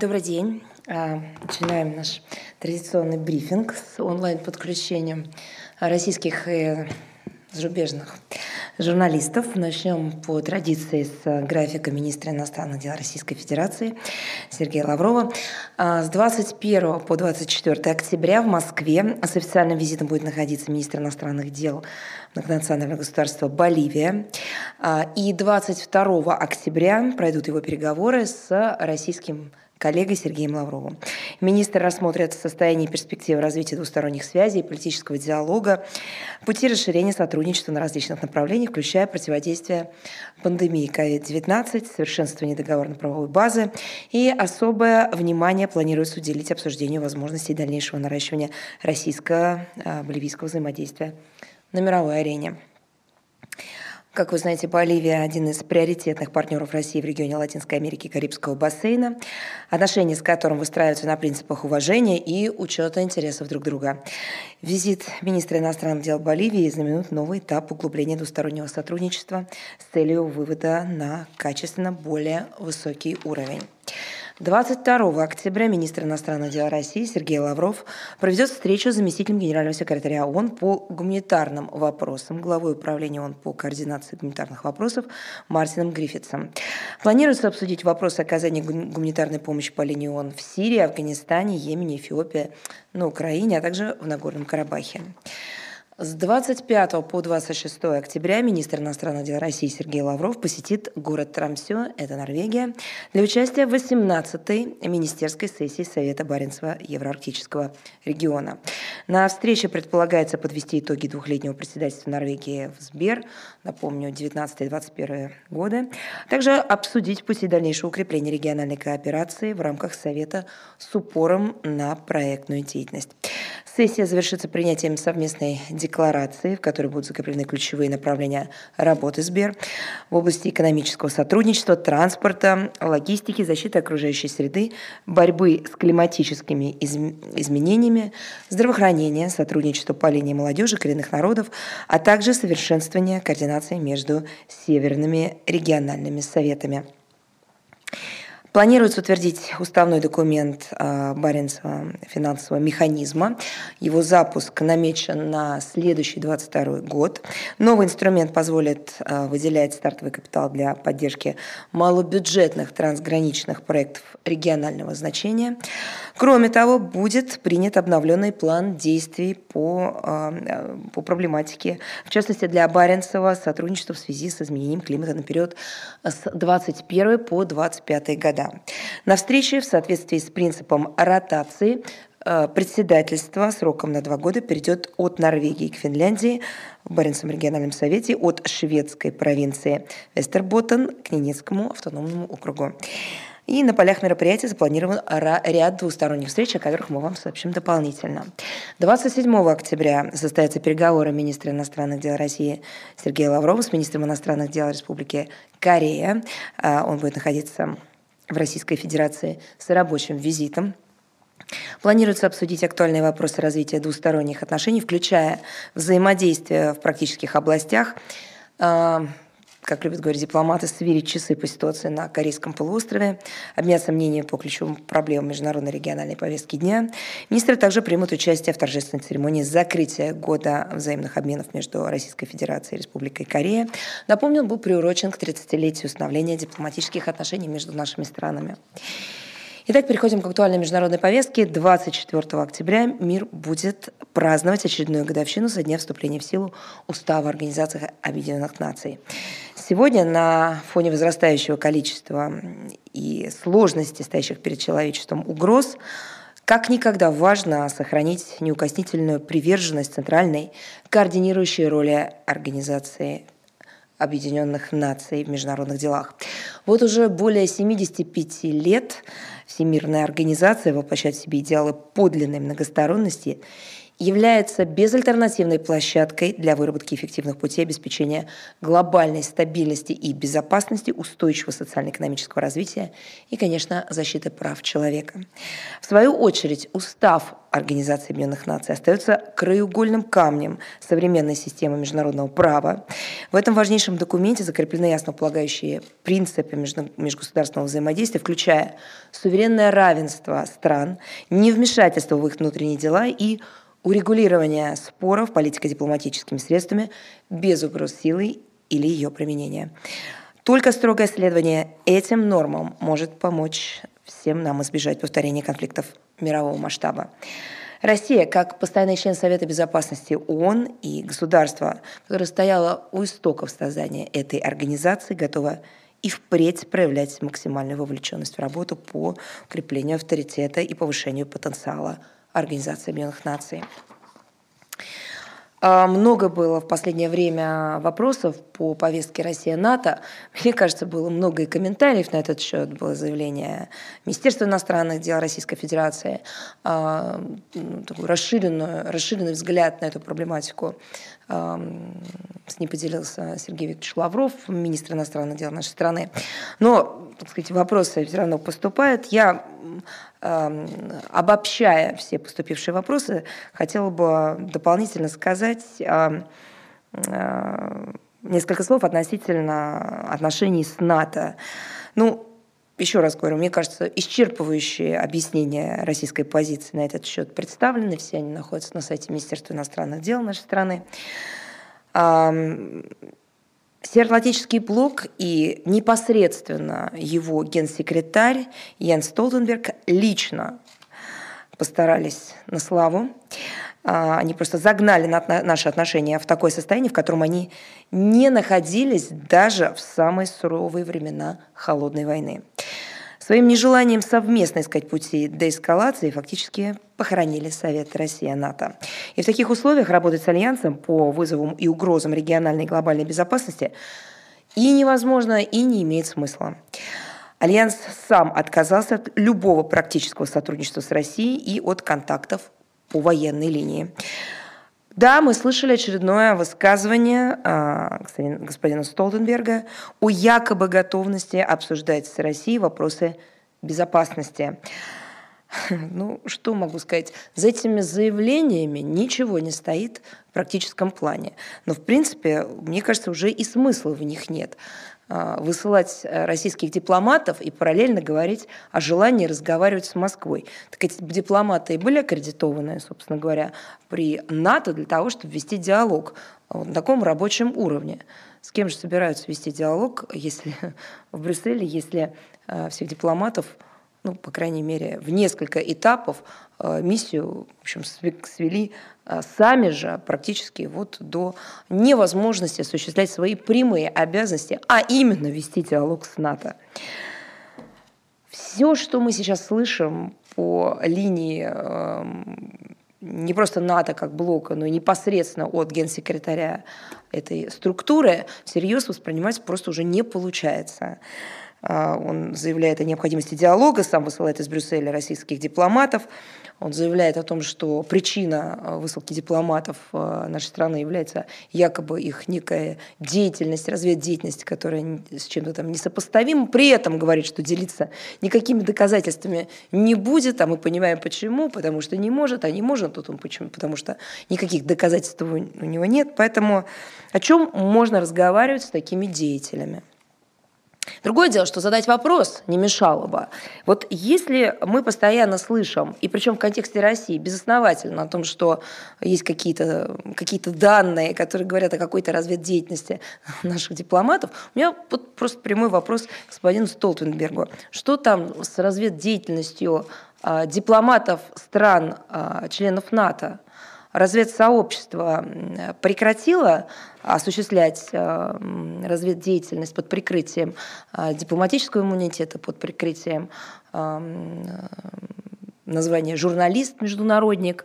Добрый день. А, начинаем наш традиционный брифинг с онлайн-подключением российских и зарубежных журналистов. Начнем по традиции с графика министра иностранных дел Российской Федерации Сергея Лаврова. А, с 21 по 24 октября в Москве с официальным визитом будет находиться министр иностранных дел многонационального государства Боливия. А, и 22 октября пройдут его переговоры с российским коллегой Сергеем Лавровым. Министр рассмотрит состояние и перспективы развития двусторонних связей, политического диалога, пути расширения сотрудничества на различных направлениях, включая противодействие пандемии COVID-19, совершенствование договорно-правовой базы и особое внимание планируется уделить обсуждению возможностей дальнейшего наращивания российско-боливийского взаимодействия на мировой арене. Как вы знаете, Боливия – один из приоритетных партнеров России в регионе Латинской Америки и Карибского бассейна, отношения с которым выстраиваются на принципах уважения и учета интересов друг друга. Визит министра иностранных дел Боливии знаменует новый этап углубления двустороннего сотрудничества с целью вывода на качественно более высокий уровень. 22 октября министр иностранных дел России Сергей Лавров проведет встречу с заместителем генерального секретаря ООН по гуманитарным вопросам, главой управления ООН по координации гуманитарных вопросов Мартином Гриффитсом. Планируется обсудить вопросы оказания гуманитарной помощи по линии ООН в Сирии, Афганистане, Йемене, Эфиопии, на Украине, а также в Нагорном Карабахе. С 25 по 26 октября министр иностранных дел России Сергей Лавров посетит город Трамсё, это Норвегия, для участия в 18-й министерской сессии Совета Баренцева Евроарктического региона. На встрече предполагается подвести итоги двухлетнего председательства Норвегии в Сбер, напомню, 19-21 годы, также обсудить пути дальнейшего укрепления региональной кооперации в рамках Совета с упором на проектную деятельность. Сессия завершится принятием совместной декларации, в которой будут закреплены ключевые направления работы Сбер в области экономического сотрудничества, транспорта, логистики, защиты окружающей среды, борьбы с климатическими изменениями, здравоохранения, сотрудничества по линии молодежи, коренных народов, а также совершенствования координации между северными региональными советами. Планируется утвердить уставной документ а, Баренцева финансового механизма. Его запуск намечен на следующий 22 год. Новый инструмент позволит а, выделять стартовый капитал для поддержки малобюджетных трансграничных проектов регионального значения. Кроме того, будет принят обновленный план действий по, а, по проблематике, в частности для Баренцева сотрудничество в связи с изменением климата на период с 21 по 25 года года. На встрече в соответствии с принципом ротации э, председательство сроком на два года перейдет от Норвегии к Финляндии в Баренцевом региональном совете, от шведской провинции Вестерботтен к Ненецкому автономному округу. И на полях мероприятия запланирован ряд двусторонних встреч, о которых мы вам сообщим дополнительно. 27 октября состоятся переговоры министра иностранных дел России Сергея Лаврова с министром иностранных дел Республики Корея. Э, он будет находиться в Российской Федерации с рабочим визитом. Планируется обсудить актуальные вопросы развития двусторонних отношений, включая взаимодействие в практических областях, а, как любят говорить дипломаты, сверить часы по ситуации на Корейском полуострове, обменяться мнением по ключевым проблемам международной региональной повестки дня. Министры также примут участие в торжественной церемонии закрытия года взаимных обменов между Российской Федерацией и Республикой Корея. Напомню, он был приурочен к 30-летию установления дипломатических отношений между нашими странами. Итак, переходим к актуальной международной повестке. 24 октября мир будет праздновать очередную годовщину со дня вступления в силу Устава Организации Объединенных Наций. Сегодня на фоне возрастающего количества и сложности, стоящих перед человечеством угроз, как никогда важно сохранить неукоснительную приверженность центральной координирующей роли Организации Объединенных Наций в международных делах. Вот уже более 75 лет Всемирная организация воплощает в себе идеалы подлинной многосторонности является безальтернативной площадкой для выработки эффективных путей обеспечения глобальной стабильности и безопасности, устойчивого социально-экономического развития и, конечно, защиты прав человека. В свою очередь, устав Организации Объединенных Наций остается краеугольным камнем современной системы международного права. В этом важнейшем документе закреплены основополагающие принципы межгосударственного взаимодействия, включая суверенное равенство стран, невмешательство в их внутренние дела и урегулирование споров политико-дипломатическими средствами без угроз силы или ее применения. Только строгое следование этим нормам может помочь всем нам избежать повторения конфликтов мирового масштаба. Россия, как постоянный член Совета Безопасности ООН и государство, которое стояло у истоков создания этой организации, готова и впредь проявлять максимальную вовлеченность в работу по укреплению авторитета и повышению потенциала Организации Объединенных Наций. А, много было в последнее время вопросов по повестке Россия-НАТО. Мне кажется, было много и комментариев на этот счет. Было заявление Министерства иностранных дел Российской Федерации, а, ну, такой расширенный, расширенный взгляд на эту проблематику. С ней поделился Сергей Викторович Лавров, министр иностранных дел нашей страны. Но, так сказать, вопросы все равно поступают. Я обобщая все поступившие вопросы, хотела бы дополнительно сказать несколько слов относительно отношений с НАТО. Ну, еще раз говорю, мне кажется, исчерпывающие объяснения российской позиции на этот счет представлены. Все они находятся на сайте Министерства иностранных дел нашей страны. Североатлантический блок и непосредственно его генсекретарь Ян Столтенберг лично постарались на славу. А, они просто загнали наши отношения в такое состояние, в котором они не находились даже в самые суровые времена холодной войны. Своим нежеланием совместно искать пути деэскалации фактически похоронили Совет Россия-НАТО. И в таких условиях работать с Альянсом по вызовам и угрозам региональной и глобальной безопасности и невозможно, и не имеет смысла. Альянс сам отказался от любого практического сотрудничества с Россией и от контактов по военной линии. Да, мы слышали очередное высказывание э, господина Столтенберга о якобы готовности обсуждать с Россией вопросы безопасности. Ну, что могу сказать? За этими заявлениями ничего не стоит в практическом плане. Но, в принципе, мне кажется, уже и смысла в них нет. А, высылать э, российских дипломатов и параллельно говорить о желании разговаривать с Москвой. Так эти дипломаты и были аккредитованы, собственно говоря, при НАТО для того, чтобы вести диалог на таком рабочем уровне. С кем же собираются вести диалог, если в Брюсселе, если э, всех дипломатов ну, по крайней мере, в несколько этапов э, миссию в общем, свели э, сами же практически вот до невозможности осуществлять свои прямые обязанности, а именно вести диалог с НАТО. Все, что мы сейчас слышим по линии эм, не просто НАТО как блока, но и непосредственно от генсекретаря этой структуры, всерьез воспринимать просто уже не получается. А, он заявляет о необходимости диалога, сам высылает из Брюсселя российских дипломатов. Он заявляет о том, что причина а, высылки дипломатов а, нашей страны является якобы их некая деятельность, разведдеятельность, которая с чем-то там несопоставима. При этом говорит, что делиться никакими доказательствами не будет, а мы понимаем почему, потому что не может, а не может, тут он почему, потому что никаких доказательств у него нет. Поэтому о чем можно разговаривать с такими деятелями? Другое дело, что задать вопрос не мешало бы. Вот если мы постоянно слышим, и причем в контексте России, безосновательно о том, что есть какие-то какие данные, которые говорят о какой-то разведдеятельности наших дипломатов, у меня вот просто прямой вопрос к господину Столтенбергу. Что там с разведдеятельностью а, дипломатов стран, а, членов НАТО? Разведсообщество прекратило осуществлять э, разведдеятельность под прикрытием э, дипломатического иммунитета, под прикрытием э, название журналист, международник.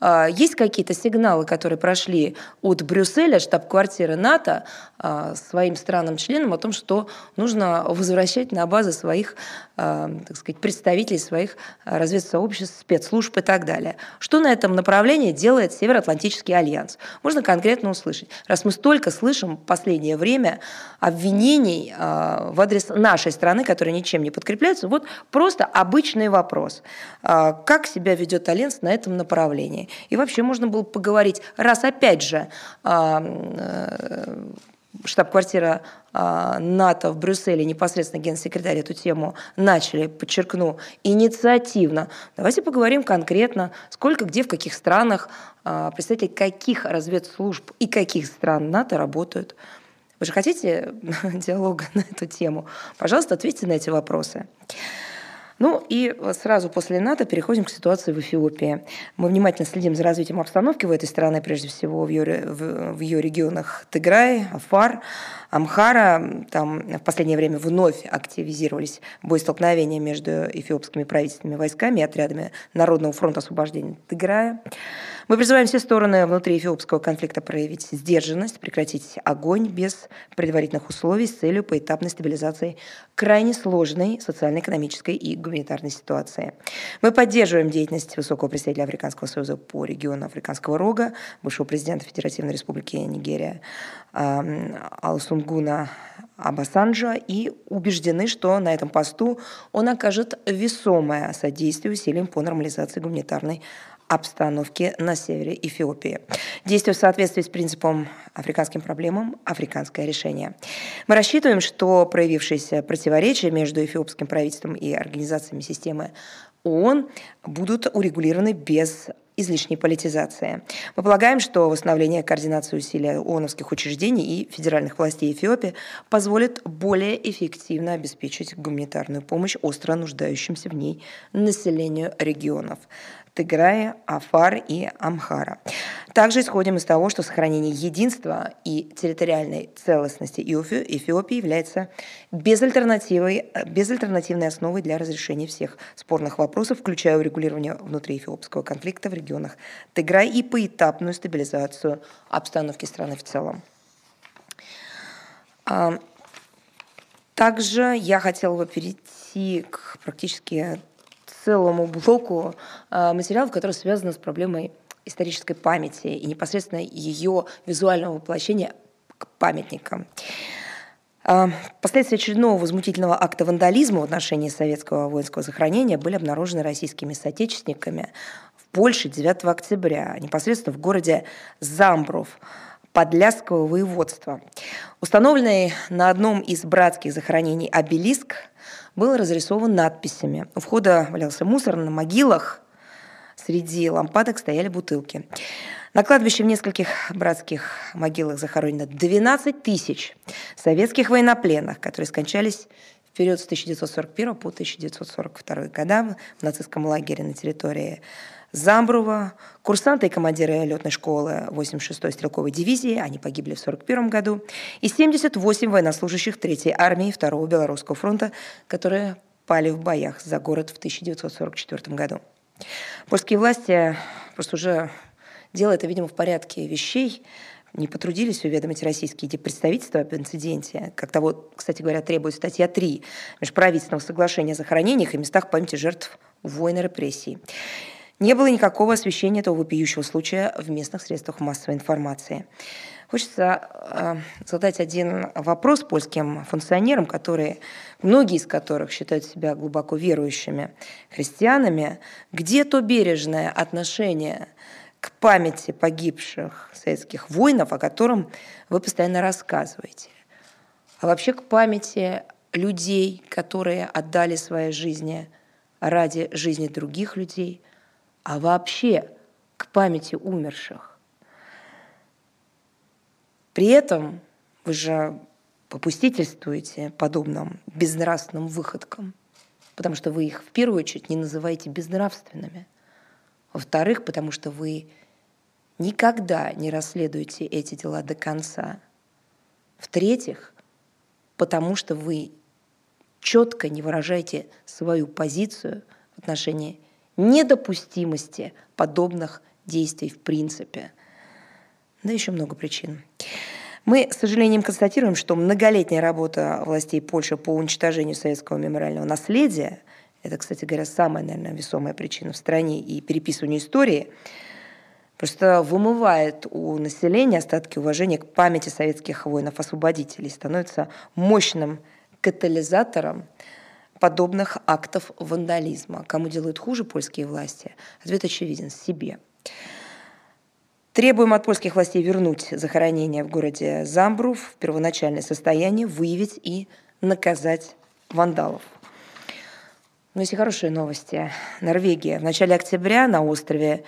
А, есть какие-то сигналы, которые прошли от Брюсселя, штаб-квартиры НАТО, а, своим странам-членам о том, что нужно возвращать на базы своих а, так сказать, представителей своих разведсообществ, спецслужб и так далее. Что на этом направлении делает Североатлантический альянс? Можно конкретно услышать. Раз мы столько слышим в последнее время обвинений в адрес нашей страны, которые ничем не подкрепляются, вот просто обычный вопрос. Как себя ведет альянс на этом направлении? И вообще можно было поговорить, раз опять же э, штаб-квартира а, НАТО в Брюсселе, непосредственно генсекретарь эту тему начали, подчеркну, инициативно. Давайте поговорим конкретно, сколько, где, в каких странах а, представители каких разведслужб и каких стран НАТО работают. Вы же хотите диалога на эту тему? Пожалуйста, ответьте на эти вопросы. Ну и сразу после НАТО переходим к ситуации в Эфиопии. Мы внимательно следим за развитием обстановки в этой стране, прежде всего в ее, в, в ее регионах Тыграй, Афар, Амхара. Там в последнее время вновь активизировались боестолкновения между эфиопскими правительственными войсками и отрядами Народного фронта освобождения Тыграя. Мы призываем все стороны внутри эфиопского конфликта проявить сдержанность, прекратить огонь без предварительных условий с целью поэтапной стабилизации крайне сложной социально-экономической и гуманитарной ситуации. Мы поддерживаем деятельность высокого представителя Африканского союза по региону Африканского рога, бывшего президента Федеративной Республики Нигерия Алсунгуна Абасанджа и убеждены, что на этом посту он окажет весомое содействие усилиям по нормализации гуманитарной обстановки на севере Эфиопии. Действуя в соответствии с принципом африканским проблемам африканское решение. Мы рассчитываем, что проявившиеся противоречия между эфиопским правительством и организациями системы ООН будут урегулированы без излишней политизации. Мы полагаем, что восстановление координации усилий ООНовских учреждений и федеральных властей Эфиопии позволит более эффективно обеспечить гуманитарную помощь остро нуждающимся в ней населению регионов. Тыграя, Афар и Амхара. Также исходим из того, что сохранение единства и территориальной целостности Эфиопии является безальтернативой, безальтернативной основой для разрешения всех спорных вопросов, включая урегулирование внутриэфиопского конфликта в регионах Тыграй и поэтапную стабилизацию обстановки страны в целом. А, также я хотела бы перейти к практически целому блоку а, материалов, которые связаны с проблемой исторической памяти и непосредственно ее визуального воплощения к памятникам. А, последствия очередного возмутительного акта вандализма в отношении советского воинского захоронения были обнаружены российскими соотечественниками в Польше 9 октября, непосредственно в городе Замбров, Подляского воеводства. Установленный на одном из братских захоронений обелиск был разрисован надписями. У входа валялся мусор на могилах, среди лампадок стояли бутылки. На кладбище в нескольких братских могилах захоронено 12 тысяч советских военнопленных, которые скончались в период с 1941 по 1942 года в нацистском лагере на территории Замброва, курсанты и командиры летной школы 86-й стрелковой дивизии, они погибли в 1941 году, и 78 военнослужащих 3-й армии 2-го Белорусского фронта, которые пали в боях за город в 1944 году. Польские власти просто уже делая это, видимо, в порядке вещей, не потрудились уведомить российские представительства об инциденте, как того, кстати говоря, требует статья 3 Межправительственного соглашения о захоронениях и местах памяти жертв войны репрессий. Не было никакого освещения этого вопиющего случая в местных средствах массовой информации. Хочется э, задать один вопрос польским функционерам, которые, многие из которых считают себя глубоко верующими христианами. Где то бережное отношение к памяти погибших советских воинов, о котором вы постоянно рассказываете? А вообще к памяти людей, которые отдали свои жизни ради жизни других людей – а вообще к памяти умерших. При этом вы же попустительствуете подобным безнравственным выходкам, потому что вы их в первую очередь не называете безнравственными. Во-вторых, потому что вы никогда не расследуете эти дела до конца. В-третьих, потому что вы четко не выражаете свою позицию в отношении недопустимости подобных действий в принципе. Да еще много причин. Мы, с сожалением, констатируем, что многолетняя работа властей Польши по уничтожению советского мемориального наследия, это, кстати говоря, самая, наверное, весомая причина в стране и переписывание истории, просто вымывает у населения остатки уважения к памяти советских воинов-освободителей, становится мощным катализатором подобных актов вандализма. Кому делают хуже польские власти? Ответ очевиден – себе. Требуем от польских властей вернуть захоронение в городе Замбру в первоначальное состояние, выявить и наказать вандалов. Но есть и хорошие новости. Норвегия. В начале октября на острове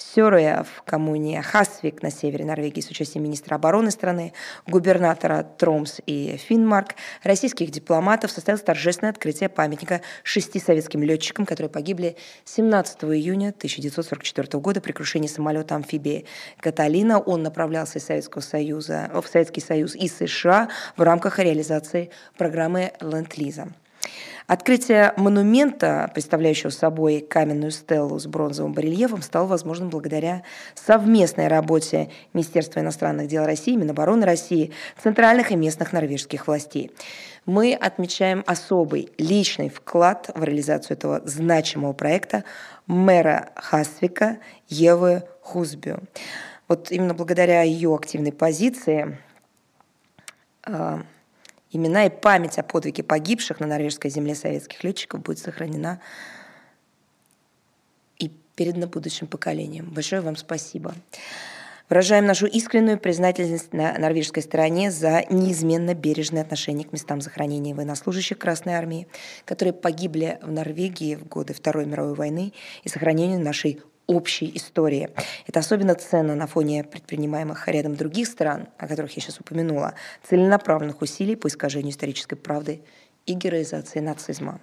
Сёрыя в коммуне Хасвик на севере Норвегии с участием министра обороны страны, губернатора Тромс и Финмарк, российских дипломатов состоялось торжественное открытие памятника шести советским летчикам, которые погибли 17 июня 1944 года при крушении самолета амфибии «Каталина». Он направлялся из Советского Союза, в Советский Союз и США в рамках реализации программы «Ленд-Лиза». Открытие монумента, представляющего собой каменную стелу с бронзовым барельефом, стало возможным благодаря совместной работе Министерства иностранных дел России, Минобороны России, центральных и местных норвежских властей. Мы отмечаем особый личный вклад в реализацию этого значимого проекта мэра Хасвика Евы Хузбю. Вот именно благодаря ее активной позиции а, Имена и память о подвиге погибших на норвежской земле советских летчиков будет сохранена и передана будущим поколениям. Большое вам спасибо. Выражаем нашу искреннюю признательность на норвежской стороне за неизменно бережное отношение к местам захоронения военнослужащих Красной Армии, которые погибли в Норвегии в годы Второй мировой войны и сохранению нашей общей истории. Это особенно ценно на фоне предпринимаемых рядом других стран, о которых я сейчас упомянула, целенаправленных усилий по искажению исторической правды и героизации нацизма.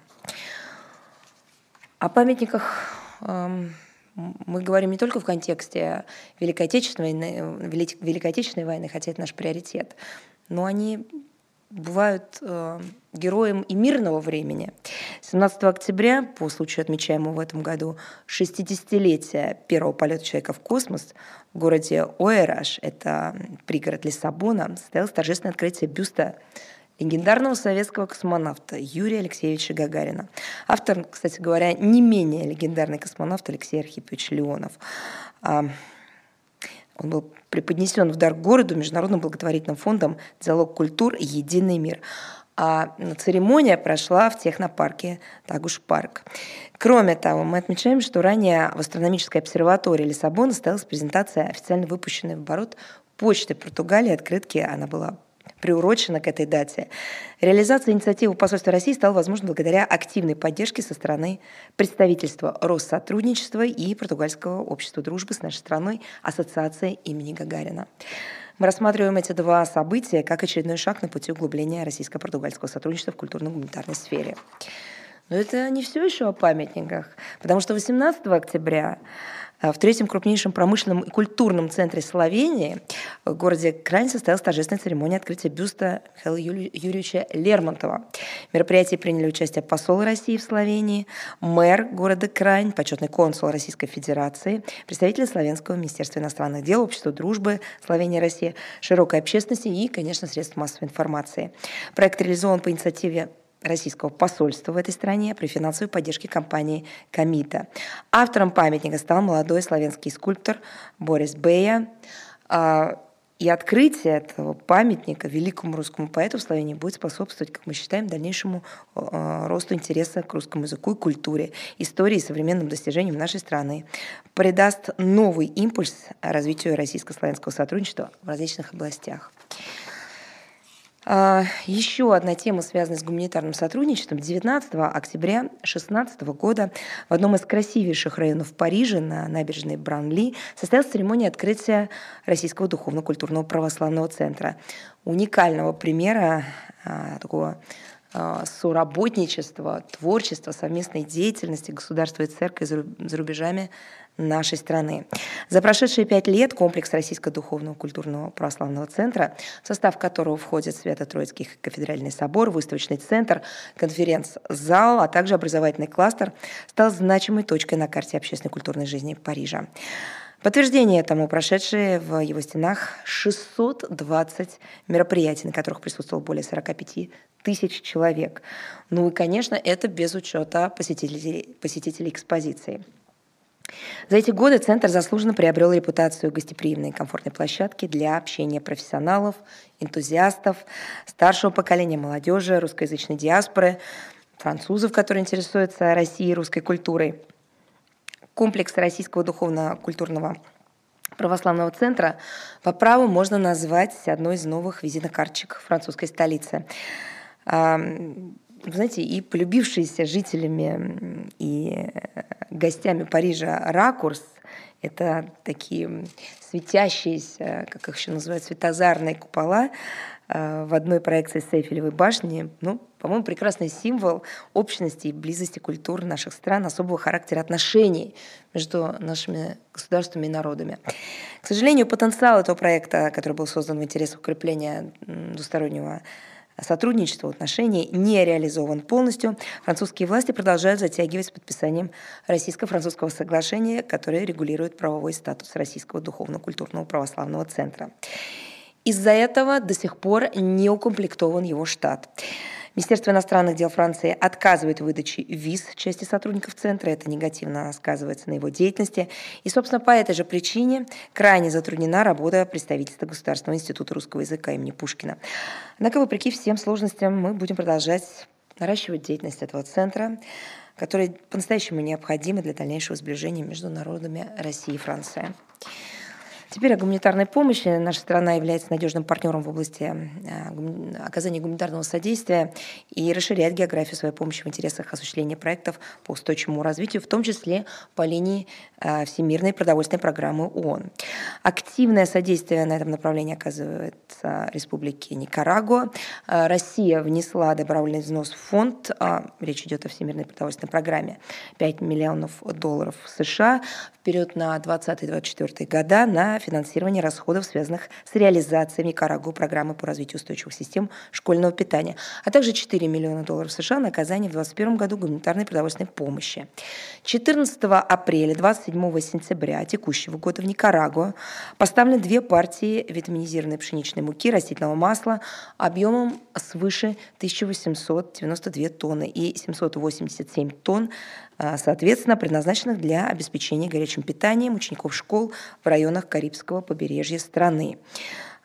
О памятниках эм, мы говорим не только в контексте Великой Отечественной, Великой Отечественной войны, хотя это наш приоритет, но они бывают э, героем и мирного времени. 17 октября, по случаю отмечаемого в этом году 60-летия первого полета человека в космос в городе Оэраш, это пригород Лиссабона, состоялось торжественное открытие бюста легендарного советского космонавта Юрия Алексеевича Гагарина. Автор, кстати говоря, не менее легендарный космонавт Алексей Архипович Леонов. А, он был преподнесен в дар городу Международным благотворительным фондом «Диалог культур. Единый мир». А церемония прошла в технопарке Тагуш Парк. Кроме того, мы отмечаем, что ранее в астрономической обсерватории Лиссабона состоялась презентация официально выпущенной в оборот почты Португалии открытки. Она была приурочена к этой дате. Реализация инициативы посольства России стала возможной благодаря активной поддержке со стороны представительства Россотрудничества и Португальского общества дружбы с нашей страной Ассоциации имени Гагарина. Мы рассматриваем эти два события как очередной шаг на пути углубления российско-португальского сотрудничества в культурно-гуманитарной сфере. Но это не все еще о памятниках, потому что 18 октября в третьем крупнейшем промышленном и культурном центре Словении, в городе Крань, состоялась торжественная церемония открытия бюста Михаила Юрьевича Лермонтова. В мероприятии приняли участие посол России в Словении, мэр города Крань, почетный консул Российской Федерации, представители Славянского министерства иностранных дел, Общества дружбы Словения и России, широкой общественности и, конечно, средств массовой информации. Проект реализован по инициативе российского посольства в этой стране при финансовой поддержке компании «Комита». Автором памятника стал молодой славянский скульптор Борис Бея. А, и открытие этого памятника великому русскому поэту в Словении будет способствовать, как мы считаем, дальнейшему а, росту интереса к русскому языку и культуре, истории и современным достижениям нашей страны, придаст новый импульс развитию российско-славянского сотрудничества в различных областях. А, еще одна тема, связанная с гуманитарным сотрудничеством. 19 октября 2016 года в одном из красивейших районов Парижа на набережной Бранли состоялась церемония открытия Российского духовно-культурного православного центра. Уникального примера а, такого а, соработничества, творчества, совместной деятельности государства и церкви за рубежами нашей страны. За прошедшие пять лет комплекс Российского духовного культурного православного центра, в состав которого входят Свято-Троицкий кафедральный собор, выставочный центр, конференц-зал, а также образовательный кластер, стал значимой точкой на карте общественной культурной жизни Парижа. Подтверждение этому прошедшие в его стенах 620 мероприятий, на которых присутствовало более 45 тысяч человек. Ну и, конечно, это без учета посетителей, посетителей экспозиции. За эти годы Центр заслуженно приобрел репутацию гостеприимной и комфортной площадки для общения профессионалов, энтузиастов, старшего поколения молодежи, русскоязычной диаспоры, французов, которые интересуются Россией и русской культурой – комплекс Российского духовно-культурного православного центра по праву можно назвать одной из новых визитных карточек французской столицы. Знаете, и полюбившиеся жителями и гостями Парижа ракурс – это такие светящиеся, как их еще называют, светозарные купола, Э, в одной проекции с Эйфелевой башни. Ну, по-моему, прекрасный символ общности и близости культур наших стран, особого характера отношений между нашими государствами и народами. К сожалению, потенциал этого проекта, который был создан в интересах укрепления двустороннего сотрудничества, отношений, не реализован полностью. Французские власти продолжают затягивать с подписанием российско-французского соглашения, которое регулирует правовой статус Российского духовно-культурного православного центра. Из-за этого до сих пор не укомплектован его штат. Министерство иностранных дел Франции отказывает в выдаче виз части сотрудников центра. Это негативно сказывается на его деятельности. И, собственно, по этой же причине крайне затруднена работа представительства Государственного института русского языка имени Пушкина. Однако, вопреки всем сложностям, мы будем продолжать наращивать деятельность этого центра, который по-настоящему необходим для дальнейшего сближения между народами России и Франции. Теперь о гуманитарной помощи. Наша страна является надежным партнером в области э, оказания гуманитарного содействия и расширяет географию своей помощи в интересах осуществления проектов по устойчивому развитию, в том числе по линии э, Всемирной продовольственной программы ООН. Активное содействие на этом направлении оказывается Республике Никарагуа. Э, Россия внесла добровольный взнос в фонд, речь идет о Всемирной продовольственной программе, 5 миллионов долларов США в период на 2020-2024 года на финансирование расходов, связанных с реализацией Никарагуа программы по развитию устойчивых систем школьного питания, а также 4 миллиона долларов США на оказание в 2021 году гуманитарной продовольственной помощи. 14 апреля 27 сентября текущего года в Никарагуа поставлены две партии витаминизированной пшеничной муки растительного масла объемом свыше 1892 тонны и 787 тонн соответственно, предназначенных для обеспечения горячим питанием учеников школ в районах Карибского побережья страны.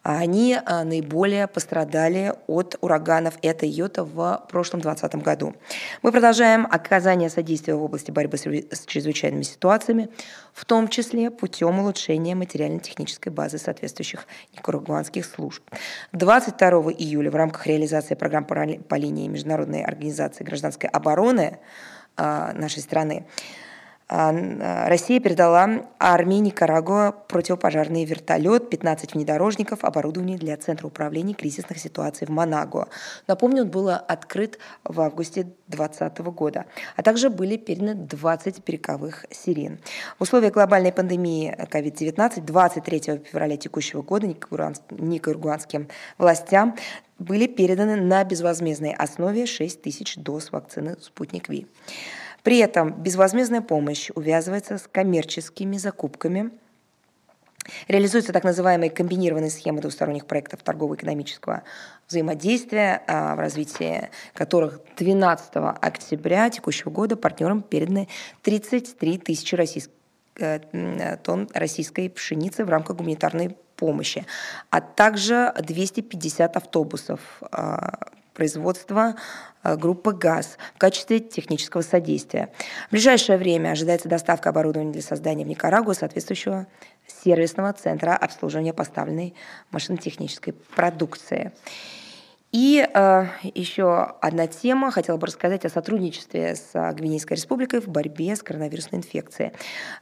Они а, наиболее пострадали от ураганов Эта Йота в прошлом 2020 году. Мы продолжаем оказание содействия в области борьбы с чрезвычайными ситуациями, в том числе путем улучшения материально-технической базы соответствующих никарагуанских служб. 22 июля в рамках реализации программ по линии Международной организации гражданской обороны нашей страны. А, а, Россия передала армии Никарагуа противопожарный вертолет, 15 внедорожников, оборудование для Центра управления кризисных ситуаций в Манагуа. Напомню, он был открыт в августе 2020 года. А также были переданы 20 перековых сирен. В условиях глобальной пандемии COVID-19 23 февраля текущего года никарагуанским властям были переданы на безвозмездной основе 6 тысяч доз вакцины «Спутник Ви». При этом безвозмездная помощь увязывается с коммерческими закупками Реализуются так называемые комбинированные схемы двусторонних проектов торгово-экономического взаимодействия, а, в развитии которых 12 октября текущего года партнерам переданы 33 тысячи российских э, тонн российской пшеницы в рамках гуманитарной помощи, а также 250 автобусов а, производства а, группы ГАЗ в качестве технического содействия. В ближайшее время ожидается доставка оборудования для создания в Никарагуа соответствующего сервисного центра обслуживания поставленной машинотехнической продукции. И э, еще одна тема. Хотела бы рассказать о сотрудничестве с э, Гвинейской республикой в борьбе с коронавирусной инфекцией.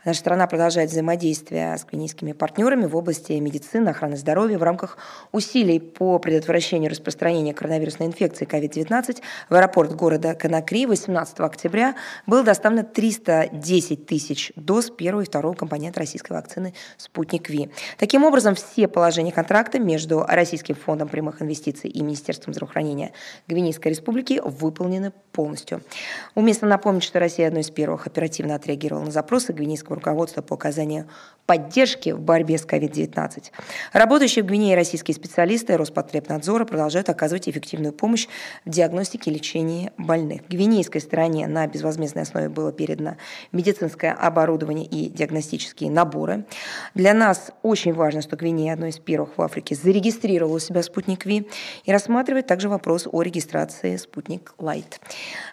Наша страна продолжает взаимодействие с гвинейскими партнерами в области медицины, охраны здоровья в рамках усилий по предотвращению распространения коронавирусной инфекции COVID-19 в аэропорт города Конакри 18 октября было доставлено 310 тысяч доз первого и второго компонента российской вакцины «Спутник Ви». Таким образом, все положения контракта между Российским фондом прямых инвестиций и Министерством Министерством здравоохранения Гвинейской республики выполнены полностью. Уместно напомнить, что Россия одной из первых оперативно отреагировала на запросы гвинейского руководства по оказанию поддержки в борьбе с COVID-19. Работающие в Гвинее российские специалисты Роспотребнадзора продолжают оказывать эффективную помощь в диагностике и лечении больных. Гвинейской стороне на безвозмездной основе было передано медицинское оборудование и диагностические наборы. Для нас очень важно, что Гвинея одной из первых в Африке зарегистрировала у себя спутник ВИ и рассматривает также вопрос о регистрации спутник Лайт.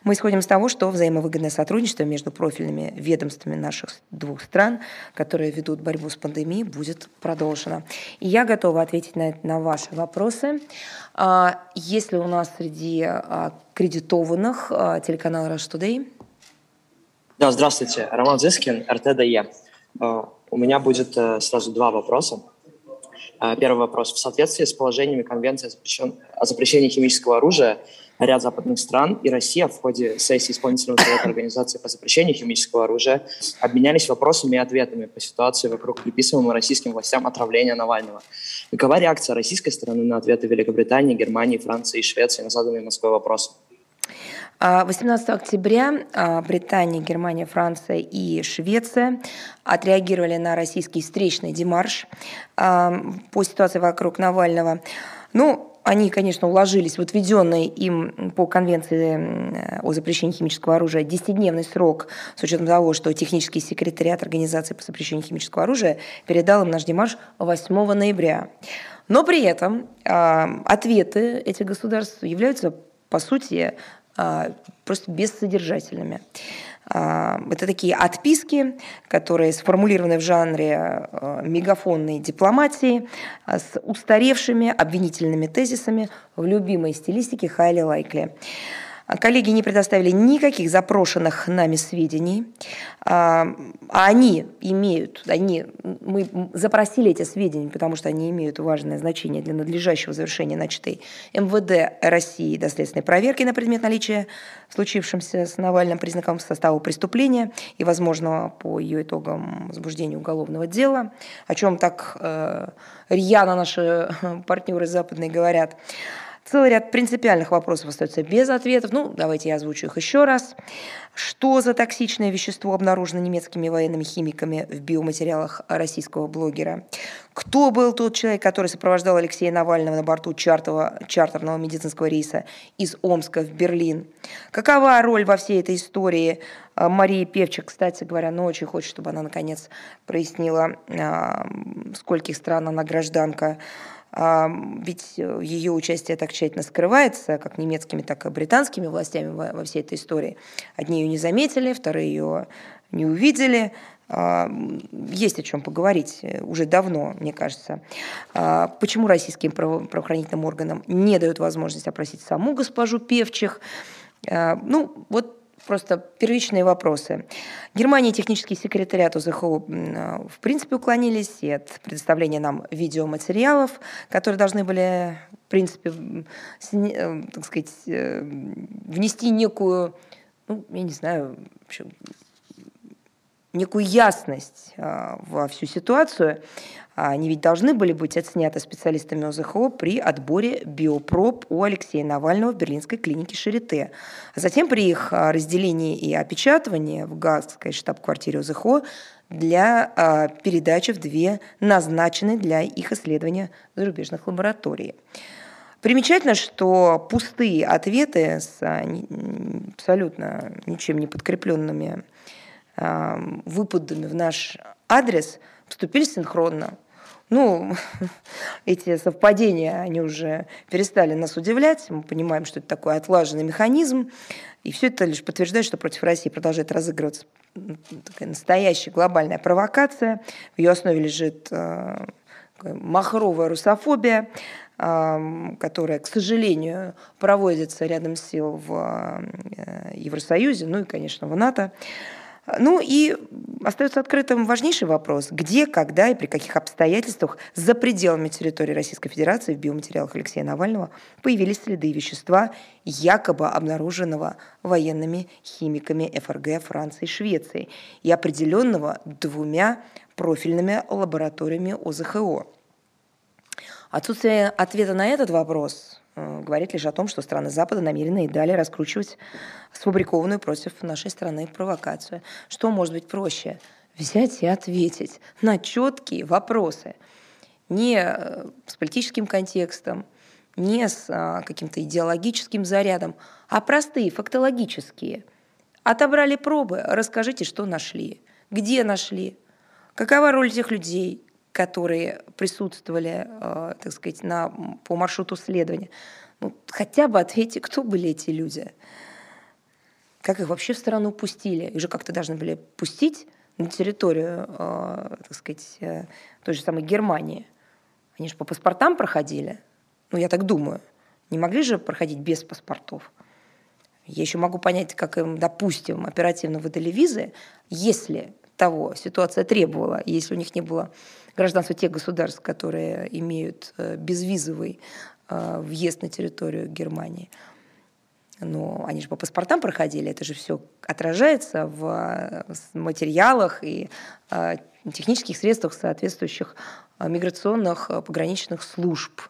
Мы исходим из того, что взаимовыгодное сотрудничество между профильными ведомствами наших двух стран, которые ведут борьбу с пандемией, будет продолжено. И я готова ответить на, на ваши вопросы. А, есть ли у нас среди а, кредитованных а, телеканал Rush Today? Да, здравствуйте. Роман Зискин, РТДЕ. У меня будет э, сразу два вопроса. Первый вопрос. В соответствии с положениями Конвенции о запрещении химического оружия ряд западных стран и Россия в ходе сессии исполнительного совета Организации по запрещению химического оружия обменялись вопросами и ответами по ситуации вокруг приписываемого российским властям отравления Навального. Какова реакция российской стороны на ответы Великобритании, Германии, Франции и Швеции на заданные Москвой вопросы? 18 октября а, Британия, Германия, Франция и Швеция отреагировали на российский встречный демарш а, по ситуации вокруг Навального. Ну, они, конечно, уложились в отведенный им по Конвенции о запрещении химического оружия 10-дневный срок, с учетом того, что технический секретариат Организации по запрещению химического оружия передал им наш демарш 8 ноября. Но при этом э, ответы этих государств являются, по сути, э, просто бессодержательными. А, это такие отписки, которые сформулированы в жанре э, мегафонной дипломатии а, с устаревшими обвинительными тезисами в любимой стилистике Хайли Лайкли. Коллеги не предоставили никаких запрошенных нами сведений. А, а они имеют, они, мы запросили эти сведения, потому что они имеют важное значение для надлежащего завершения начатой МВД России доследственной проверки на предмет наличия случившимся с Навальным признаком состава преступления и, возможно, по ее итогам возбуждения уголовного дела, о чем так э, рьяно наши партнеры западные говорят. Целый ряд принципиальных вопросов остается без ответов. Ну, давайте я озвучу их еще раз. Что за токсичное вещество обнаружено немецкими военными химиками в биоматериалах российского блогера? Кто был тот человек, который сопровождал Алексея Навального на борту чартового, чартерного медицинского рейса из Омска в Берлин? Какова роль во всей этой истории а, Марии Певчик, кстати говоря, но очень хочет, чтобы она наконец прояснила, а, скольких стран она гражданка. Ведь э, ее участие так тщательно скрывается, как немецкими, так и британскими властями во всей этой истории. Одни ее не заметили, вторые ее не увидели. Есть о чем поговорить э, уже давно, мне кажется. Почему российским правоохранительным органам не дают возможность опросить саму госпожу Певчих? Ну, вот просто первичные вопросы. Германия и технический секретариат УЗХО в принципе уклонились от предоставления нам видеоматериалов, которые должны были, в принципе, э, так сказать, э, внести некую, ну, я не знаю, некую ясность а, во всю ситуацию. А они ведь должны были быть отсняты специалистами ОЗХО при отборе биопроб у Алексея Навального в берлинской клинике Шарите. А затем при их а, разделении и опечатывании в Гаагской штаб-квартире ОЗХО для передачи в две назначенные для их исследования зарубежных лабораторий. Примечательно, что пустые ответы с абсолютно ничем не подкрепленными выпадами в наш адрес поступили синхронно. Ну, эти совпадения, они уже перестали нас удивлять. Мы понимаем, что это такой отлаженный механизм. И все это лишь подтверждает, что против России продолжает разыгрываться такая настоящая глобальная провокация. В ее основе лежит э, махровая русофобия. которая, к сожалению, проводится рядом сил в э, Евросоюзе, ну и, конечно, в НАТО. Ну и остается открытым важнейший вопрос, где, когда и при каких обстоятельствах за пределами территории Российской Федерации в биоматериалах Алексея Навального появились следы вещества, якобы обнаруженного военными химиками ФРГ Франции и Швеции и определенного двумя профильными лабораториями ОЗХО. Отсутствие ответа на этот вопрос говорит лишь о том, что страны Запада намерены и далее раскручивать сфабрикованную против нашей страны провокацию. Что может быть проще? Взять и ответить на четкие вопросы. Не э, с политическим контекстом, не с а, каким-то идеологическим зарядом, а простые, фактологические. Отобрали пробы, расскажите, что нашли, где нашли, какова роль тех людей, которые присутствовали, э, так сказать, на, по маршруту следования. Ну, хотя бы ответьте, кто были эти люди. Как их вообще в страну пустили? Их же как-то должны были пустить на территорию, э, так сказать, э, той же самой Германии. Они же по паспортам проходили. Ну, я так думаю. Не могли же проходить без паспортов. Я еще могу понять, как им, допустим, оперативно выдали визы, если того ситуация требовала, если у них не было гражданства тех государств, которые имеют э, безвизовый э, въезд на территорию Германии. Но они же по паспортам проходили, это же все отражается в э, материалах и технических средствах соответствующих миграционных пограничных служб.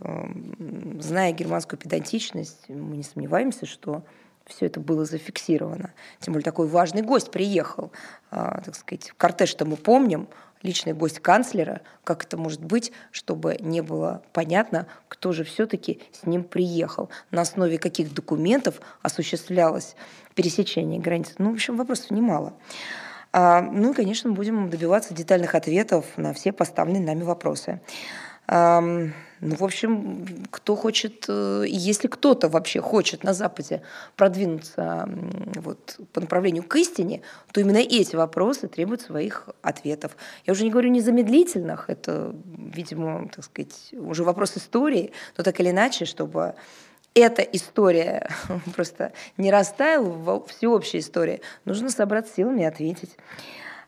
Эм, зная германскую педантичность, мы не сомневаемся, что все это было зафиксировано. Тем более такой важный гость приехал, так сказать, кортеж-то мы помним, личный гость канцлера, как это может быть, чтобы не было понятно, кто же все-таки с ним приехал, на основе каких документов осуществлялось пересечение границы. Ну, в общем, вопросов немало. А, ну и, конечно, будем добиваться детальных ответов на все поставленные нами вопросы. Ну, в общем, кто хочет, э, если кто-то вообще хочет на Западе продвинуться вот, по направлению к истине, то именно эти вопросы требуют своих ответов. Я уже не говорю незамедлительных, это, видимо, так сказать, уже вопрос истории, но так или иначе, чтобы эта история просто не растаяла в всеобщей истории, нужно собраться силами и ответить.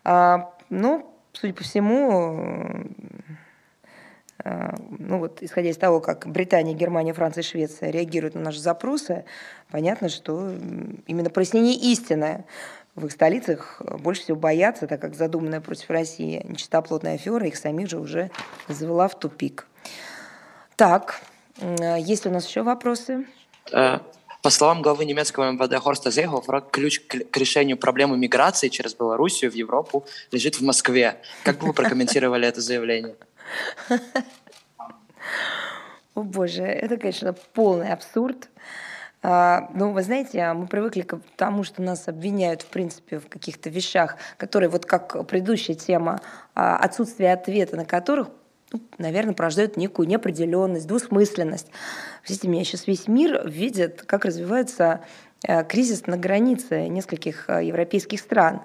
А, ну, судя по всему, ну вот, исходя из того, как Британия, Германия, Франция Швеция реагируют на наши запросы, понятно, что именно прояснение истины в их столицах больше всего боятся, так как задуманная против России нечистоплотная афера их самих же уже завела в тупик. Так, э, есть у нас еще вопросы? Э, по словам главы немецкого МВД Хорста Зейхофера, ключ к решению проблемы миграции через Белоруссию в Европу лежит в Москве. Как бы вы прокомментировали это заявление? О боже, это, конечно, полный абсурд. А, ну, вы знаете, а мы привыкли к тому, что нас обвиняют, в принципе, в каких-то вещах, которые, вот как предыдущая тема, а, отсутствие ответа на которых, ну, наверное, порождают некую неопределенность, двусмысленность. Видите, меня сейчас весь мир видит, как развивается э, кризис на границе нескольких э, европейских стран.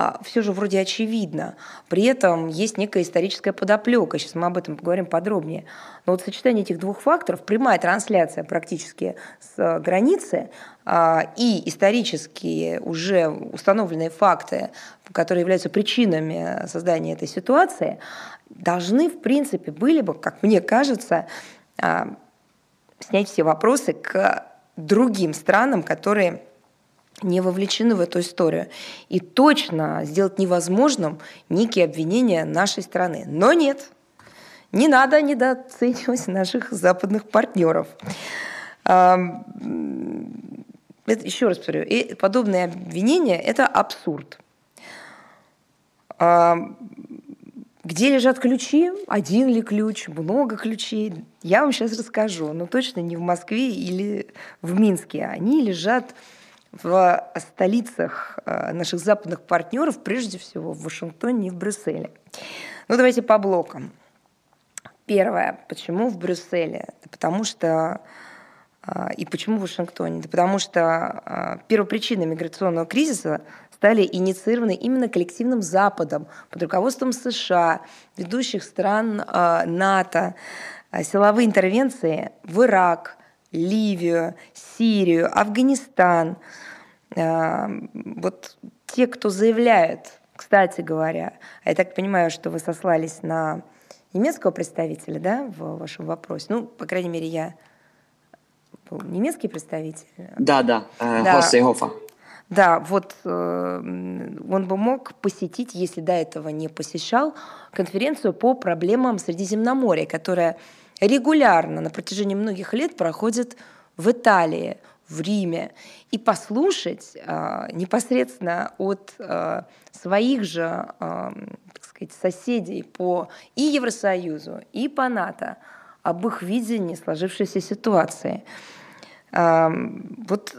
А, все же вроде очевидно. При этом есть некая историческая подоплека. Сейчас мы об этом поговорим подробнее. Но вот сочетание этих двух факторов, прямая трансляция практически с границы а, и исторические уже установленные факты, которые являются причинами создания этой ситуации, должны, в принципе, были бы, как мне кажется, а, снять все вопросы к другим странам, которые не вовлечены в эту историю. И точно сделать невозможным некие обвинения нашей страны. Но нет, не надо недооценивать наших западных партнеров. Это, еще раз повторю, и подобные обвинения – это абсурд. Где лежат ключи? Один ли ключ? Много ключей? Я вам сейчас расскажу, но точно не в Москве или в Минске. Они лежат в столицах э, наших западных партнеров, прежде всего в Вашингтоне и в Брюсселе. Ну, давайте по блокам. Первое. Почему в Брюсселе? Да потому что э, и почему в Вашингтоне? Да потому что э, первопричиной миграционного кризиса стали инициированы именно коллективным Западом под руководством США, ведущих стран НАТО, силовые интервенции в Ирак, Ливию, Сирию, Афганистан. Вот те, кто заявляют, кстати говоря, я так понимаю, что вы сослались на немецкого представителя, да, в вашем вопросе. Ну, по крайней мере, я был немецкий представитель. Да, да, э, да. Хофа. Да, вот э, он бы мог посетить, если до этого не посещал, конференцию по проблемам Средиземноморья, которая регулярно на протяжении многих лет проходит в Италии, в Риме, и послушать э, непосредственно от э, своих же э, так сказать, соседей по и Евросоюзу, и по НАТО об их видении сложившейся ситуации. Э, вот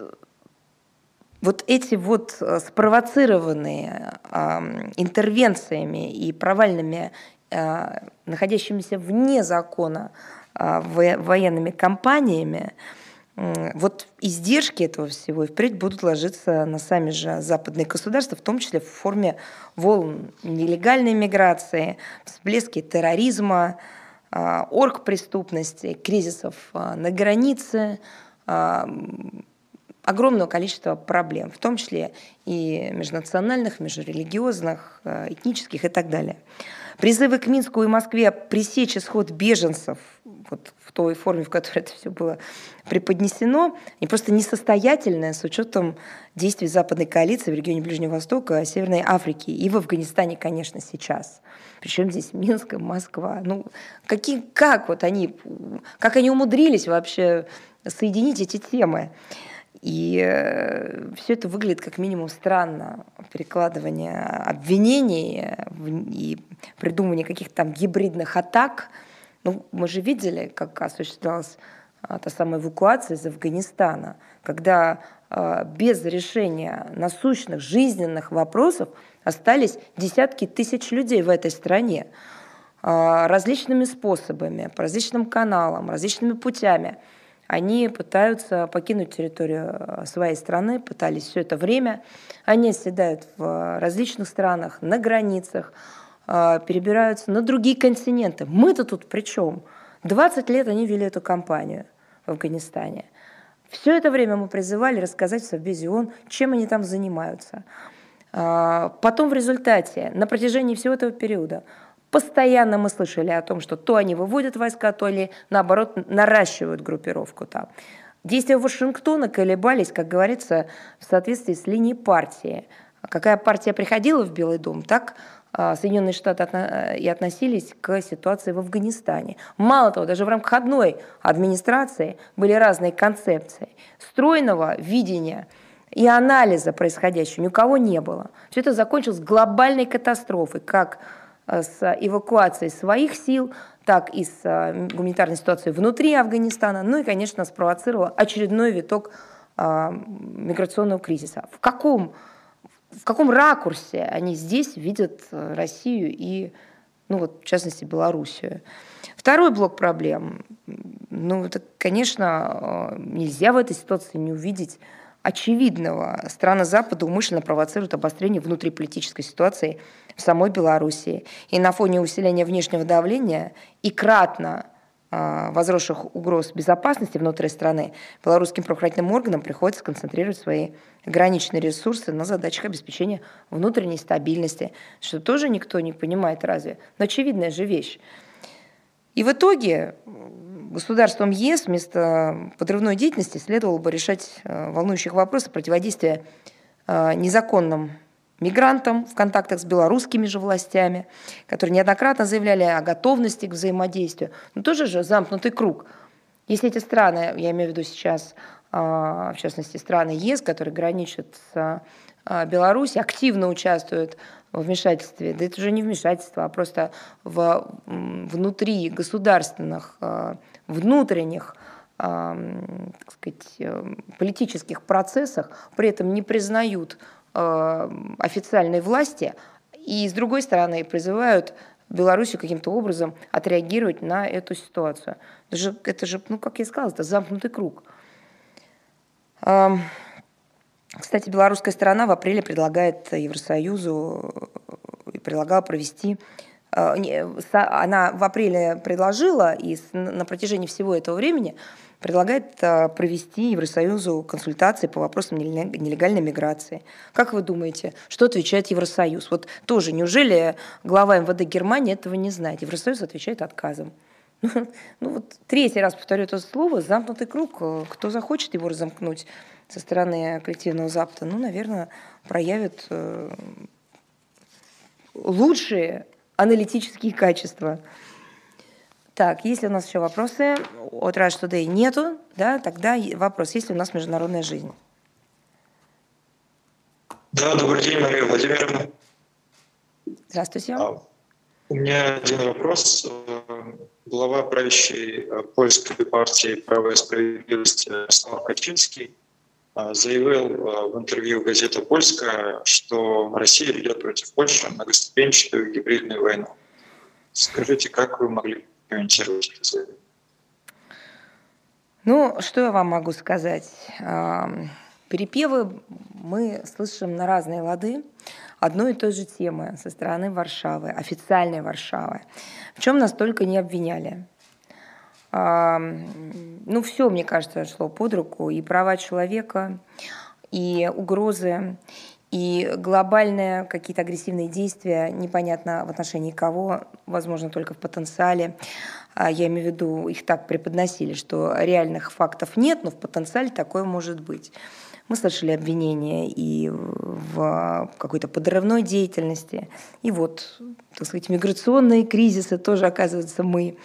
вот эти вот спровоцированные э, интервенциями и провальными, находящимися вне закона э, военными компаниями, э, вот издержки этого всего впредь будут ложиться на сами же западные государства, в том числе в форме волн нелегальной миграции, всплески терроризма, э, оргпреступности, кризисов э, на границе, э, огромного количества проблем, в том числе и межнациональных, межрелигиозных, э, этнических и так далее. Призывы к Минску и Москве пресечь исход беженцев вот в той форме, в которой это все было преподнесено, они просто несостоятельные с учетом действий западной коалиции в регионе Ближнего Востока, Северной Африки и в Афганистане, конечно, сейчас. Причем здесь Минск и Москва. Ну, какие, как вот они, как они умудрились вообще соединить эти темы? И э, все это выглядит как минимум странно. Перекладывание обвинений и придумывание каких-то там гибридных атак. Ну, мы же видели, как осуществлялась а, та самая эвакуация из Афганистана, когда а, без решения насущных жизненных вопросов остались десятки тысяч людей в этой стране а, различными способами, по различным каналам, различными путями – они пытаются покинуть территорию э, своей страны, пытались все это время. Они оседают в различных странах, на границах, э, перебираются на другие континенты. Мы-то тут при чем? 20 лет они вели эту кампанию в Афганистане. Все это время мы призывали рассказать в Совбезе ООН, чем они там занимаются. Э, потом в результате, на протяжении всего этого периода, Постоянно мы слышали о том, что то они выводят войска, то они, наоборот, наращивают группировку там. Действия Вашингтона колебались, как говорится, в соответствии с линией партии. Какая партия приходила в Белый дом, так а, Соединенные Штаты и относились к ситуации в Афганистане. Мало того, даже в рамках одной администрации были разные концепции. Стройного видения и анализа происходящего ни у кого не было. Все это закончилось глобальной катастрофой, как Э, с эвакуацией своих сил, так и с э, гуманитарной ситуацией внутри Афганистана, ну и, конечно, спровоцировала очередной виток э, миграционного кризиса. В каком, в каком ракурсе они здесь видят Россию и, ну вот, в частности, Белоруссию? Второй блок проблем. Ну, это, конечно, нельзя в этой ситуации не увидеть очевидного. Страны Запада умышленно провоцируют обострение внутриполитической ситуации в самой Белоруссии. И на фоне усиления внешнего давления и кратно а, возросших угроз безопасности внутри страны, белорусским правоохранительным органам приходится концентрировать свои ограниченные ресурсы на задачах обеспечения внутренней стабильности, что тоже никто не понимает разве. Но очевидная же вещь. И в итоге государством ЕС вместо подрывной деятельности следовало бы решать э, волнующих вопросы противодействия э, незаконным мигрантам в контактах с белорусскими же властями, которые неоднократно заявляли о готовности к взаимодействию. Но тоже же замкнутый круг. Если эти страны, я имею в виду сейчас, э, в частности, страны ЕС, которые граничат с Беларусью, активно участвуют вмешательстве, да это уже не вмешательство, а просто в, внутри государственных, а, внутренних а, так сказать, э, политических процессах, при этом не признают а, официальной власти, и с другой стороны призывают Белоруссию каким-то образом отреагировать на эту ситуацию. Это же, это же ну, как я сказала, это замкнутый круг. Кстати, белорусская сторона в апреле предлагает Евросоюзу и предлагала провести она в апреле предложила, и на протяжении всего этого времени предлагает провести Евросоюзу консультации по вопросам нелегальной миграции. Как вы думаете, что отвечает Евросоюз? Вот тоже, неужели глава МВД Германии этого не знает? Евросоюз отвечает отказом. Ну вот третий раз повторю это слово, замкнутый круг. Кто захочет его разомкнуть со стороны коллективного Запада, ну, наверное, проявит э, лучшие аналитические качества. Так, если у нас еще вопросы от Rush Today нету, да, тогда вопрос, есть ли у нас международная жизнь? Да, добрый день, Мария Владимировна. Здравствуйте. А, у меня один вопрос. Глава правящей э, польской партии «Право и справедливость» Слав Качинский э, заявил э, в интервью газета «Польская», что Россия ведет против Польши многоступенчатую гибридную войну. Скажите, как вы могли Ну, что я вам могу сказать? Перепевы мы слышим на разные лады одной и той же темы со стороны Варшавы, официальной Варшавы. В чем нас только не обвиняли. Ну, все, мне кажется, шло под руку. И права человека, и угрозы, и глобальные какие-то агрессивные действия, непонятно в отношении кого, возможно, только в потенциале. А, я имею в виду, их так преподносили, что реальных фактов нет, но в потенциале такое может быть. Мы слышали обвинения и в какой-то подрывной деятельности, и вот, так сказать, миграционные кризисы тоже, оказывается, мы.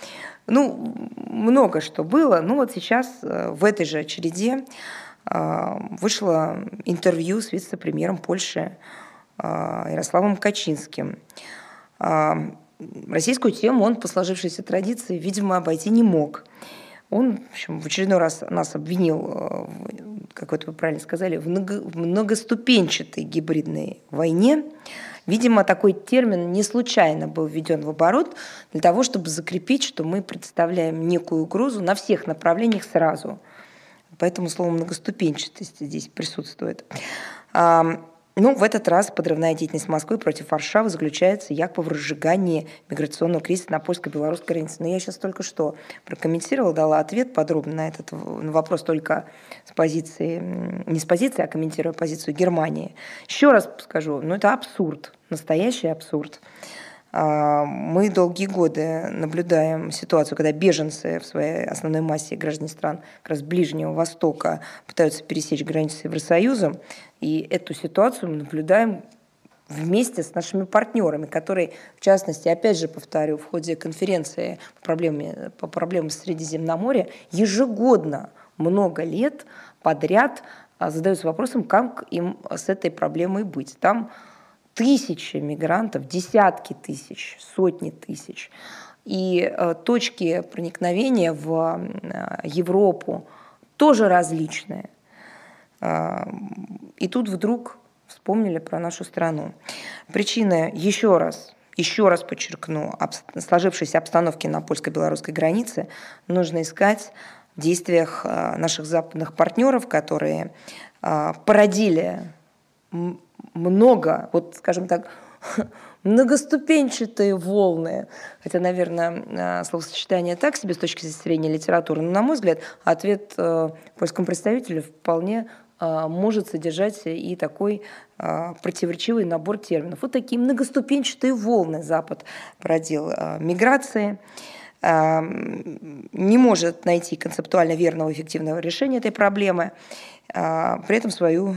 Ну, много что было. Ну вот сейчас э, в этой же череде э, вышло интервью с вице-премьером Польши э, Ярославом Качинским. Российскую тему он по сложившейся традиции, видимо, обойти не мог. Он, в общем, в очередной раз нас обвинил как вы правильно сказали, в многоступенчатой гибридной войне. Видимо, такой термин не случайно был введен в оборот для того, чтобы закрепить, что мы представляем некую угрозу на всех направлениях сразу. Поэтому слово многоступенчатость здесь присутствует. Ну, в этот раз подрывная деятельность Москвы против Варшавы заключается якобы в разжигании миграционного кризиса на польско-белорусской границе. Но я сейчас только что прокомментировала, дала ответ подробно на этот вопрос только с позиции, не с позиции, а комментируя позицию Германии. Еще раз скажу, ну это абсурд, настоящий абсурд. А, мы долгие годы наблюдаем ситуацию, когда беженцы в своей основной массе граждане стран как раз Ближнего Востока пытаются пересечь границу с Евросоюзом. И эту ситуацию мы наблюдаем вместе с нашими партнерами, которые, в частности, опять же повторю, в ходе конференции по проблеме, по проблемам Средиземноморья ежегодно много лет подряд а, задаются вопросом, как им с этой проблемой быть. Там тысячи мигрантов, десятки тысяч, сотни тысяч. И э, точки проникновения в э, Европу тоже различные. Э, и тут вдруг вспомнили про нашу страну. Причины, еще раз, еще раз подчеркну, сложившейся обстановки на польско-белорусской границе нужно искать в действиях наших западных партнеров, которые породили много, вот скажем так, многоступенчатые волны. Хотя, наверное, а, словосочетание так себе с точки зрения литературы, но, на мой взгляд, ответ э, польскому представителю вполне а, может содержать и такой а, противоречивый набор терминов. Вот такие многоступенчатые волны Запад породил миграции, не может найти концептуально верного эффективного решения этой проблемы, при этом свою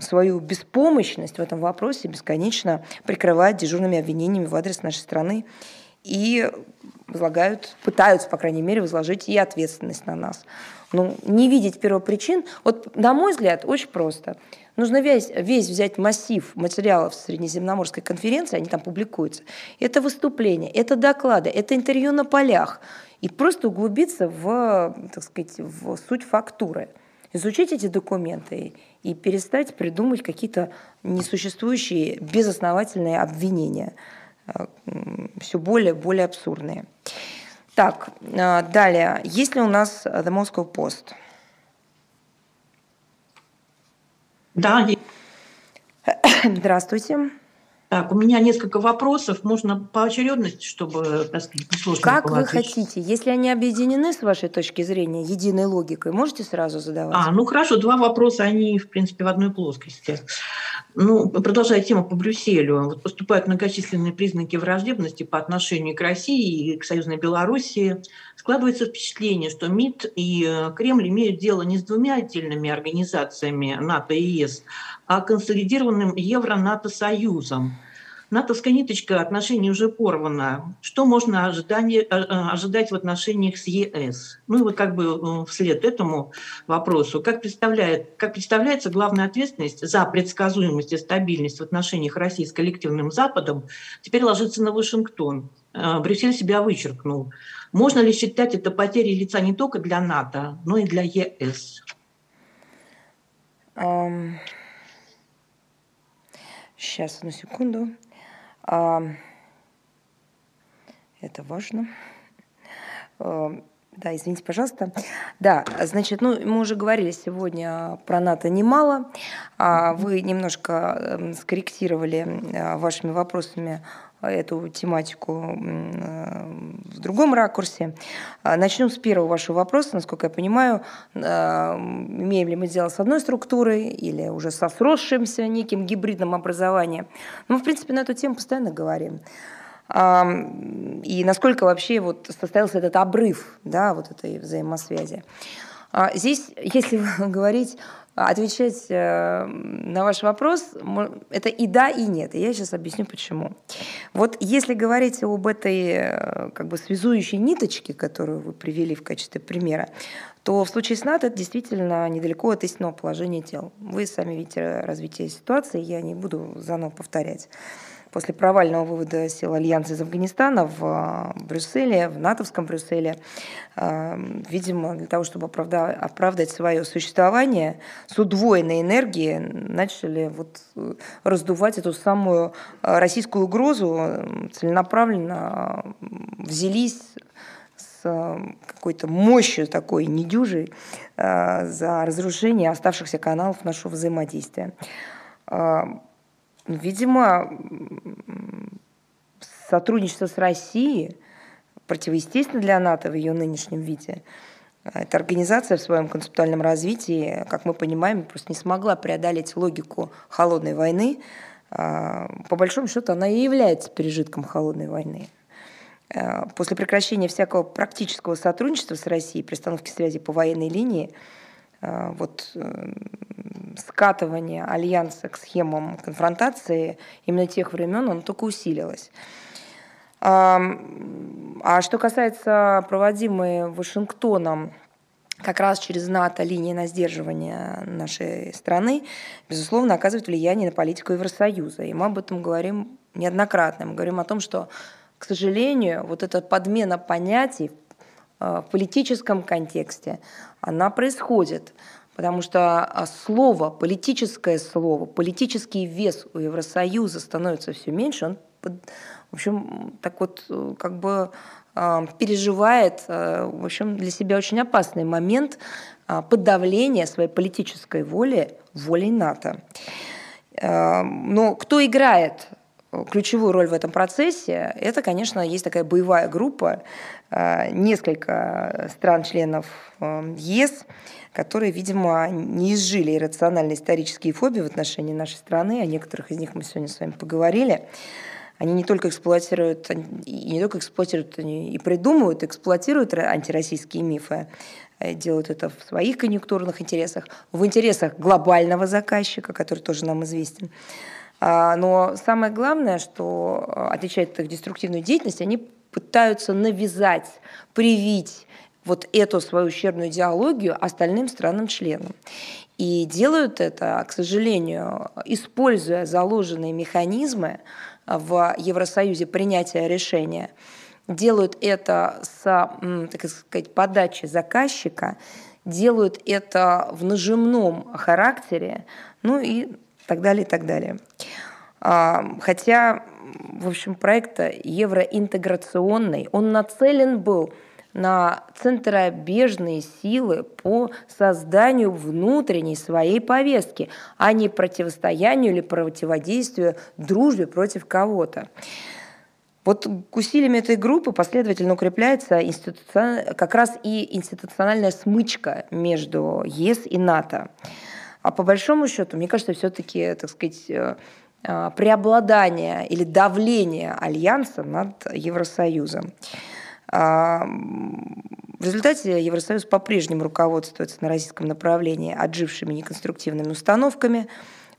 свою беспомощность в этом вопросе бесконечно прикрывают дежурными обвинениями в адрес нашей страны и возлагают, пытаются, по крайней мере, возложить и ответственность на нас. Ну, не видеть первопричин, вот, на мой взгляд, очень просто. Нужно весь, весь взять массив материалов Среднеземноморской конференции, они там публикуются. Это выступления, это доклады, это интервью на полях. И просто углубиться в, так сказать, в суть фактуры изучить эти документы и перестать придумать какие-то несуществующие безосновательные обвинения, э, все более более абсурдные. Так, э, далее. Есть ли у нас The Moscow Post? Да. Здравствуйте. Так, у меня несколько вопросов. Можно по очередности, чтобы, так сказать, сложно Как вы ответить. хотите? Если они объединены с вашей точки зрения единой логикой, можете сразу задавать? А, ну хорошо, два вопроса, они, в принципе, в одной плоскости. Ну, продолжая тему по Брюсселю, вот поступают многочисленные признаки враждебности по отношению к России и к союзной Белоруссии. Складывается впечатление, что МИД и э, Кремль имеют дело не с двумя отдельными организациями НАТО и ЕС, а консолидированным Евро-НАТО-союзом. НАТОвская ниточка отношений уже порвана. Что можно ожидать, э, э, ожидать в отношениях с ЕС? Ну и вот как бы вслед этому вопросу, как, представляет, как представляется главная ответственность за предсказуемость и стабильность в отношениях России с коллективным Западом теперь ложится на Вашингтон. Брюссель себя вычеркнул. Можно ли считать это потерей лица не только для НАТО, но и для ЕС? Um, сейчас, одну секунду. Это важно. Да, извините, пожалуйста. Да, значит, ну, мы уже говорили сегодня про НАТО немало. А вы немножко скорректировали вашими вопросами эту тематику э, в другом ракурсе. А, начнем с первого вашего вопроса. Насколько я понимаю, э, имеем ли мы дело с одной структурой или уже со сросшимся неким гибридным образованием. Ну, мы, в принципе, на эту тему постоянно говорим. И насколько вообще вот состоялся этот обрыв да, вот этой взаимосвязи. А, здесь, если говорить отвечать э, на ваш вопрос, это и да, и нет. И я сейчас объясню, почему. Вот если говорить об этой э, как бы связующей ниточке, которую вы привели в качестве примера, то в случае с НАТО это действительно недалеко от истинного положения тел. Вы сами видите развитие ситуации, я не буду заново повторять после провального вывода сил Альянса из Афганистана в а, Брюсселе, в натовском Брюсселе, а, видимо, для того, чтобы оправдать, свое существование, с удвоенной энергией начали вот э, раздувать эту самую российскую угрозу, целенаправленно взялись с какой-то мощью такой недюжей за разрушение оставшихся каналов нашего взаимодействия. Видимо, сотрудничество с Россией противоестественно для НАТО в ее нынешнем виде. Эта организация в своем концептуальном развитии, как мы понимаем, просто не смогла преодолеть логику холодной войны. А, по большому счету, она и является пережитком холодной войны. А, после прекращения всякого практического сотрудничества с Россией, пристановки связи по военной линии, вот э, скатывание альянса к схемам конфронтации именно тех времен, оно только усилилось. А, что касается проводимой Вашингтоном как раз через НАТО линии на сдерживание нашей страны, безусловно, оказывает влияние на политику Евросоюза. И мы об этом говорим неоднократно. Мы говорим о том, что, к сожалению, вот эта подмена понятий э, в политическом контексте, она происходит потому что а, слово, политическое слово, политический вес у Евросоюза становится все меньше, он, в общем, так вот э, как бы а, переживает, э, в общем, для себя очень опасный момент подавления своей политической воли волей НАТО. Но кто играет ключевую роль в этом процессе, это, конечно, есть такая боевая группа, несколько стран-членов ЕС, которые, видимо, не изжили иррациональные исторические фобии в отношении нашей страны, о некоторых из них мы сегодня с вами поговорили. Они не только эксплуатируют, и не только эксплуатируют, они и придумывают, эксплуатируют антироссийские мифы, э, делают это в своих конъюнктурных интересах, в интересах глобального заказчика, который тоже нам известен. А, но самое главное, что э, отличает их деструктивную деятельность, они пытаются навязать, привить вот эту свою ущербную идеологию остальным странам-членам. И делают это, к сожалению, используя заложенные механизмы в Евросоюзе принятия решения, делают это с, так сказать, подачи заказчика, делают это в нажимном характере, ну и так далее, и так далее. А, хотя, в общем, проект евроинтеграционный, он нацелен был на центробежные силы по созданию внутренней своей повестки, а не противостоянию или противодействию дружбе против кого-то. Вот усилиями этой группы последовательно укрепляется институцион... как раз и институциональная смычка между ЕС и НАТО. А по большому счету, мне кажется, все-таки, так сказать, э, преобладание или давление Альянса над Евросоюзом. А, в результате Евросоюз по-прежнему руководствуется на российском направлении отжившими неконструктивными установками,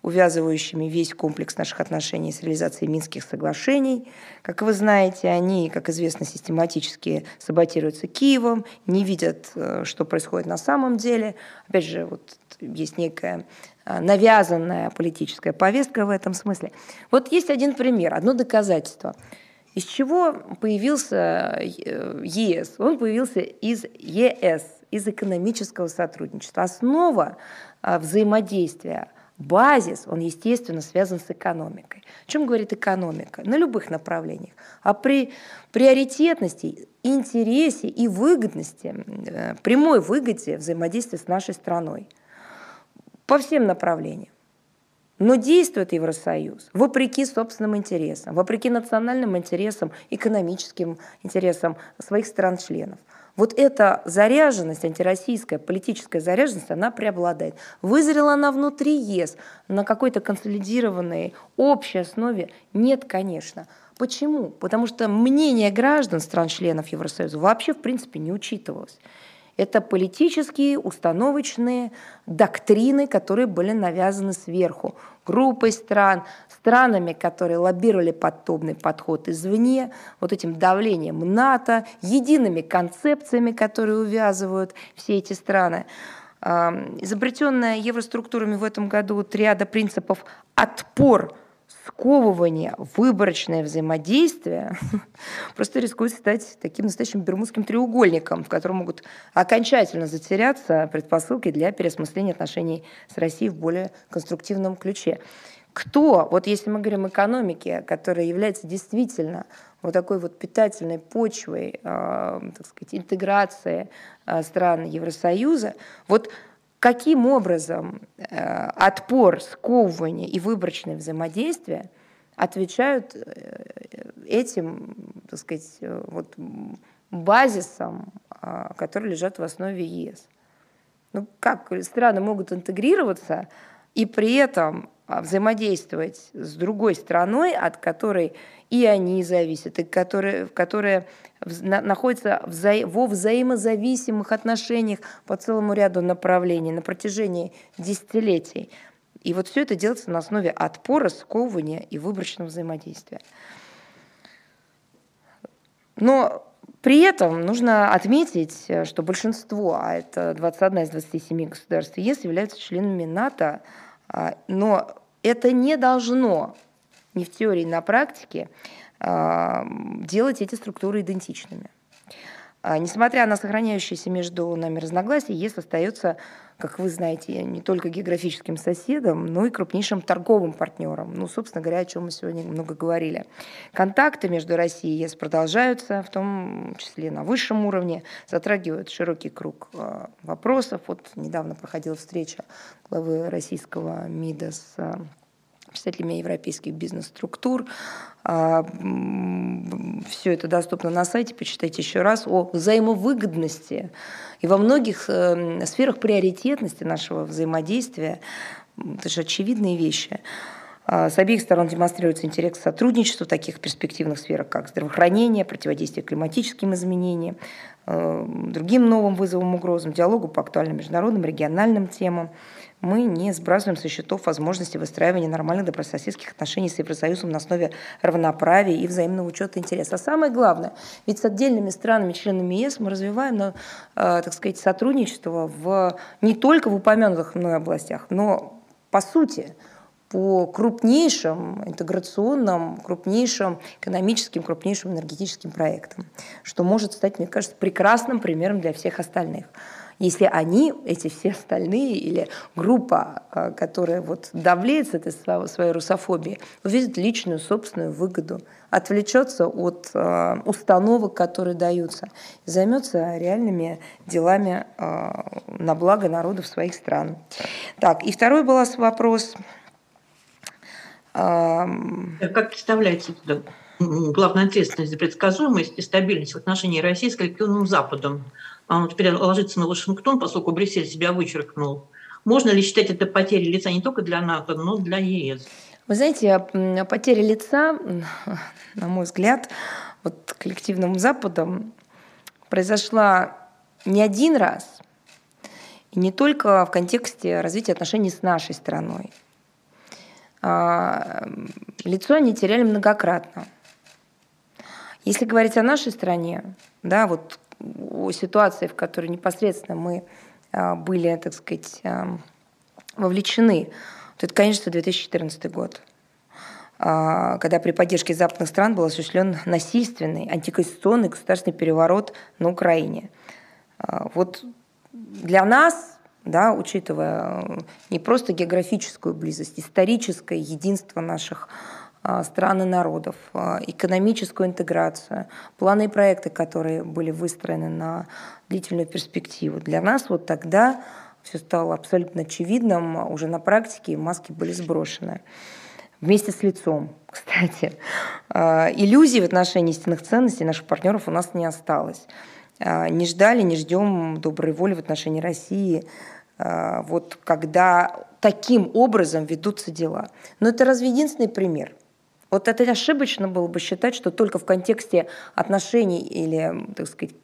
увязывающими весь комплекс наших отношений с реализацией Минских соглашений. Как вы знаете, они, как известно, систематически саботируются Киевом, не видят, э, что происходит на самом деле. Опять же, вот есть некая навязанная политическая повестка в этом смысле. Вот есть один пример, одно доказательство – из чего появился э, ЕС? Он появился из ЕС, из экономического сотрудничества. Основа а, взаимодействия, базис, он, естественно, связан с экономикой. О чем говорит экономика? На любых направлениях. А при приоритетности, интересе и выгодности, э, прямой выгоде взаимодействия с нашей страной по всем направлениям. Но действует Евросоюз вопреки собственным интересам, вопреки национальным интересам, экономическим интересам своих стран-членов. Вот эта заряженность, антироссийская политическая заряженность, она преобладает. Вызрела она внутри ЕС на какой-то консолидированной общей основе? Нет, конечно. Почему? Потому что мнение граждан стран-членов Евросоюза вообще, в принципе, не учитывалось. Это политические, установочные доктрины, которые были навязаны сверху группой стран, странами, которые лоббировали подобный подход извне, вот этим давлением НАТО, едиными концепциями, которые увязывают все эти страны. Изобретенная евроструктурами в этом году триада принципов «отпор», сковывание, выборочное взаимодействие просто рискует стать таким настоящим бермудским треугольником, в котором могут окончательно затеряться предпосылки для переосмысления отношений с Россией в более конструктивном ключе. Кто, вот если мы говорим экономике, которая является действительно вот такой вот питательной почвой, э, так сказать, интеграции э, стран Евросоюза, вот каким образом э, отпор, сковывание и выборочное взаимодействие отвечают э, этим, так сказать, э, вот базисам, которые лежат в основе ЕС. Ну как страны могут интегрироваться и при этом взаимодействовать с другой страной, от которой и они зависят, и которые, которые находятся вза во взаимозависимых отношениях по целому ряду направлений на протяжении десятилетий. И вот все это делается на основе отпора, сковывания и выборочного взаимодействия. Но при этом нужно отметить, что большинство, а это 21 из 27 государств ЕС, являются членами НАТО, а, но это не должно ни в теории, ни на практике а, делать эти структуры идентичными. А, несмотря на сохраняющиеся между нами разногласия, ЕС остается, как вы знаете, не только географическим соседом, но и крупнейшим торговым партнером. Ну, собственно говоря, о чем мы сегодня много говорили. Контакты между Россией и ЕС продолжаются, в том числе на высшем уровне, затрагивают широкий круг а, вопросов. Вот недавно проходила встреча главы российского МИДа с представителями европейских бизнес-структур. А, Все это доступно на сайте, почитайте еще раз о взаимовыгодности и во многих эм, сферах приоритетности нашего взаимодействия. Это же очевидные вещи. А, с обеих сторон демонстрируется интерес к сотрудничеству в таких перспективных сферах, как здравоохранение, противодействие климатическим изменениям, эм, другим новым вызовам, угрозам, диалогу по актуальным международным, региональным темам мы не сбрасываем со счетов возможности выстраивания нормальных добрососедских отношений с Евросоюзом на основе равноправия и взаимного учета интересов. А самое главное, ведь с отдельными странами, членами ЕС мы развиваем, э, так сказать, сотрудничество в, не только в упомянутых мной областях, но по сути по крупнейшим интеграционным, крупнейшим экономическим, крупнейшим энергетическим проектам, что может стать, мне кажется, прекрасным примером для всех остальных. Если они, эти все остальные, или группа, а, которая вот давлеет с этой своей русофобией, увидит личную собственную выгоду, отвлечется от э, установок, которые даются, займется реальными делами э, на благо народов своих стран. Так, и второй был вопрос. Как представляете главная ответственность за предсказуемость и стабильность в отношении России с коллективным Западом? А он теперь ложится на Вашингтон, поскольку Брюссель себя вычеркнул. Можно ли считать это потерей лица не только для НАТО, но и для ЕС? Вы знаете, потеря лица, на мой взгляд, вот коллективным Западом произошла не один раз, и не только в контексте развития отношений с нашей страной. А, лицо они теряли многократно. Если говорить о нашей стране, да, вот о ситуации, в которой непосредственно мы а, были, так сказать, а, вовлечены, то это, конечно, 2014 год когда при поддержке западных стран был осуществлен насильственный антиконституционный государственный переворот на Украине. Вот для нас да, учитывая не просто географическую близость, историческое единство наших а, стран и народов, а, экономическую интеграцию, планы и проекты, которые были выстроены на длительную перспективу. Для нас вот тогда все стало абсолютно очевидным, уже на практике маски были сброшены. Вместе с лицом, кстати. А, иллюзий в отношении истинных ценностей наших партнеров у нас не осталось. А, не ждали, не ждем доброй воли в отношении России, а, вот когда таким образом ведутся дела. Но это разве единственный пример? Вот это ошибочно было бы считать, что только в контексте отношений или, так сказать,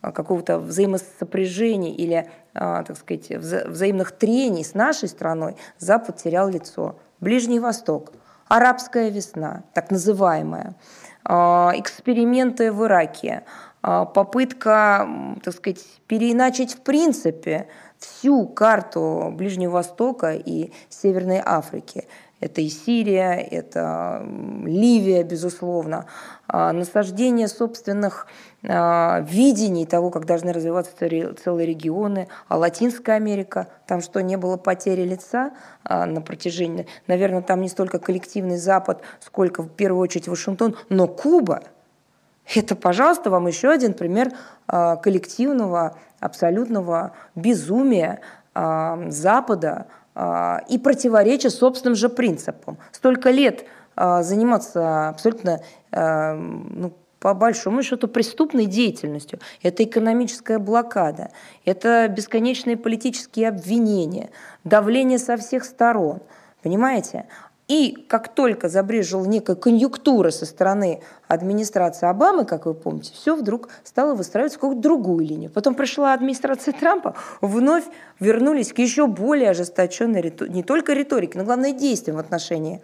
какого-то взаимосопряжения или, а, так сказать, взаимных трений с нашей страной Запад терял лицо. Ближний Восток, арабская весна, так называемая, эксперименты в Ираке, а, попытка, так сказать, переиначить в принципе всю карту Ближнего Востока и Северной Африки. Это и Сирия, это Ливия, безусловно. А, насаждение собственных а, видений того, как должны развиваться целые регионы. А Латинская Америка, там что, не было потери лица на протяжении... Наверное, там не столько коллективный Запад, сколько в первую очередь Вашингтон, но Куба – это, пожалуйста, вам еще один пример а, коллективного, абсолютного безумия а, Запада а, и противоречия собственным же принципам. Столько лет заниматься абсолютно ну, по большому счету преступной деятельностью. Это экономическая блокада, это бесконечные политические обвинения, давление со всех сторон. Понимаете? И как только забрежила некая конъюнктура со стороны администрации Обамы, как вы помните, все вдруг стало выстраиваться какую-то другую линию. Потом пришла администрация Трампа, вновь вернулись к еще более ожесточенной не только риторике, но главное действиям в отношении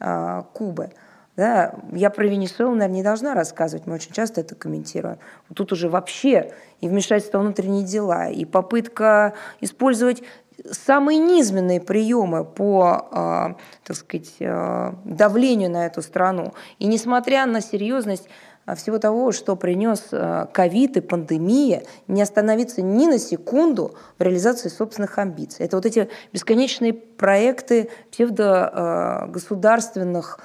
а, Кубы. Да, я про Венесуэлу, наверное, не должна рассказывать, мы очень часто это комментируем. Тут уже вообще и вмешательство внутренние дела, и попытка использовать самые низменные приемы по, а, так сказать, а, давлению на эту страну. И несмотря на серьезность а, всего того, что принес ковид и пандемия, не остановиться ни на секунду в реализации собственных амбиций. Это вот эти бесконечные проекты псевдогосударственных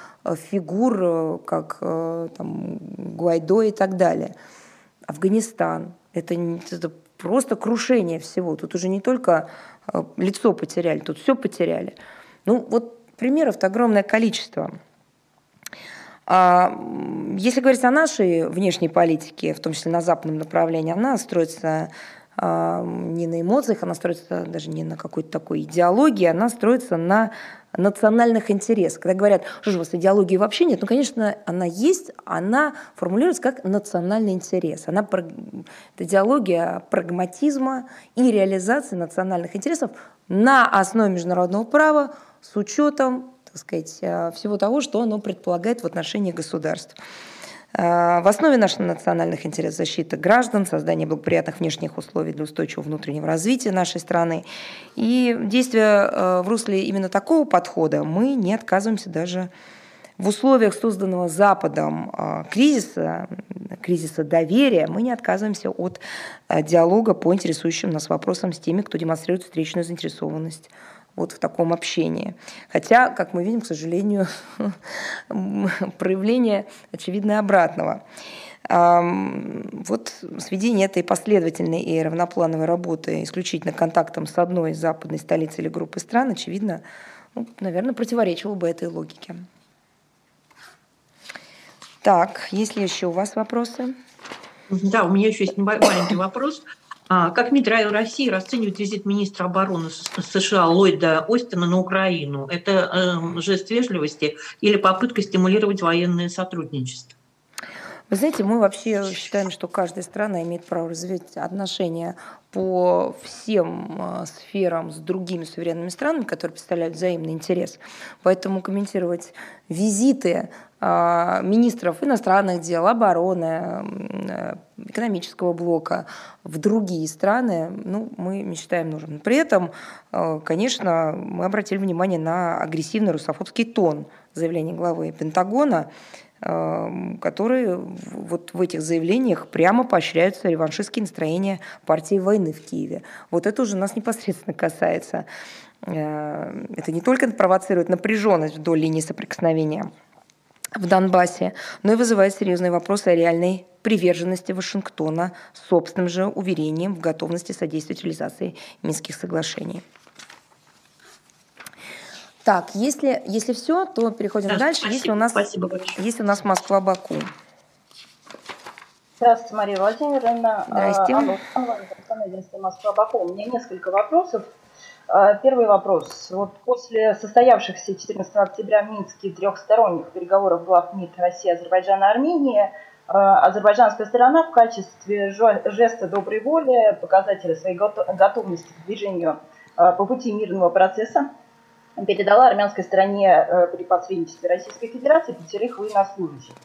фигур, как там, Гуайдо и так далее. Афганистан. Это, это просто крушение всего. Тут уже не только лицо потеряли, тут все потеряли. Ну вот примеров-то огромное количество. А, если говорить о нашей внешней политике, в том числе на западном направлении, она строится не на эмоциях, она строится даже не на какой-то такой идеологии, она строится на национальных интересах. Когда говорят, что же у вас идеологии вообще нет, ну, конечно, она есть, она формулируется как национальный интерес. Она, это идеология прагматизма и реализации национальных интересов на основе международного права с учетом так сказать, э, всего того, что оно предполагает в отношении государств. Э, в основе наших национальных интересов защита граждан, создание благоприятных внешних условий для устойчивого внутреннего развития нашей страны. И действия э, в русле именно такого подхода мы не отказываемся даже В условиях созданного Западом а, кризиса, кризиса доверия, мы не отказываемся от диалога по интересующим нас вопросам с теми, кто демонстрирует встречную заинтересованность вот в таком общении. Хотя, как мы видим, к сожалению, проявление очевидно обратного. Вот сведение этой последовательной и равноплановой работы исключительно контактом с одной западной столицей или группой стран, очевидно, ну, наверное, противоречило бы этой логике. Так, есть ли еще у вас вопросы? Да, у меня еще есть маленький вопрос. А, как МИД России расценивает визит министра обороны США Ллойда Остина на Украину? Это э, жест вежливости или попытка стимулировать военное сотрудничество? Вы знаете, мы вообще считаем, что каждая страна имеет право развивать отношения по всем а, сферам с другими суверенными странами, которые представляют взаимный интерес. Поэтому комментировать визиты а, министров иностранных дел, обороны, экономического блока в другие страны, ну, мы не считаем нужным. При этом, конечно, мы обратили внимание на агрессивный русофобский тон заявления главы Пентагона, Эм, которые вот в этих заявлениях прямо поощряются реваншистские настроения партии войны в Киеве. Вот это уже нас непосредственно касается. Э, это не только провоцирует напряженность вдоль линии соприкосновения в Донбассе, но и вызывает серьезные вопросы о реальной приверженности Вашингтона собственным же уверением в готовности содействовать реализации Минских соглашений. Так, если, если все, то переходим да, дальше. Спасибо, если у нас, спасибо большое. Если у нас Москва-Баку. Здравствуйте, Мария Владимировна. Здрасте. Алло, Москва-Баку. У меня несколько вопросов. А, первый вопрос. Вот после состоявшихся 14 октября в Минске трехсторонних переговоров глав МИД России, Азербайджана, Армении, а, азербайджанская сторона в качестве жеста доброй воли, показателя своей готовности к движению а, по пути мирного процесса передала армянской стороне э, при посредничестве Российской Федерации пятерых военнослужащих.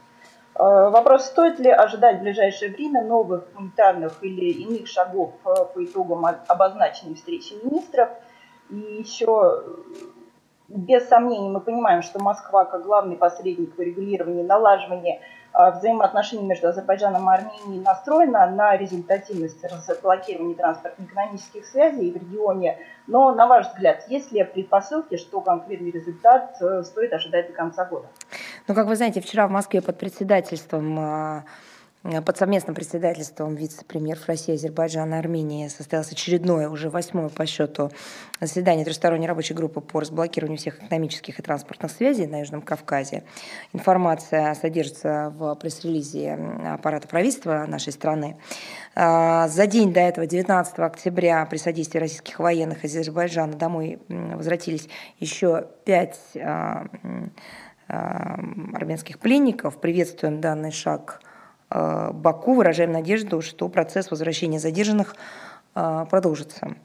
Э, вопрос, стоит ли ожидать в ближайшее время новых гуманитарных или иных шагов э, по итогам обозначенной встречи министров. И еще без сомнений мы понимаем, что Москва, как главный посредник по регулированию и налаживанию а, взаимоотношений между Азербайджаном и Арменией настроена на результативность разблокирования транспортно-экономических связей в регионе. Но, на ваш взгляд, есть ли предпосылки, что конкретный результат э, стоит ожидать до конца года? Ну, как вы знаете, вчера в Москве под председательством а, под совместным председательством вице-премьеров России, Азербайджана Армении состоялось очередное, уже восьмое по счету заседание трехсторонней рабочей группы по разблокированию всех экономических и транспортных связей на Южном Кавказе. Информация содержится в пресс-релизе аппарата правительства нашей страны. А, за день до этого, 19 октября, при содействии российских военных из Азербайджана домой возвратились еще пять а, армянских пленников. Приветствуем данный шаг Э, Баку выражаем надежду, что процесс возвращения задержанных э, продолжится.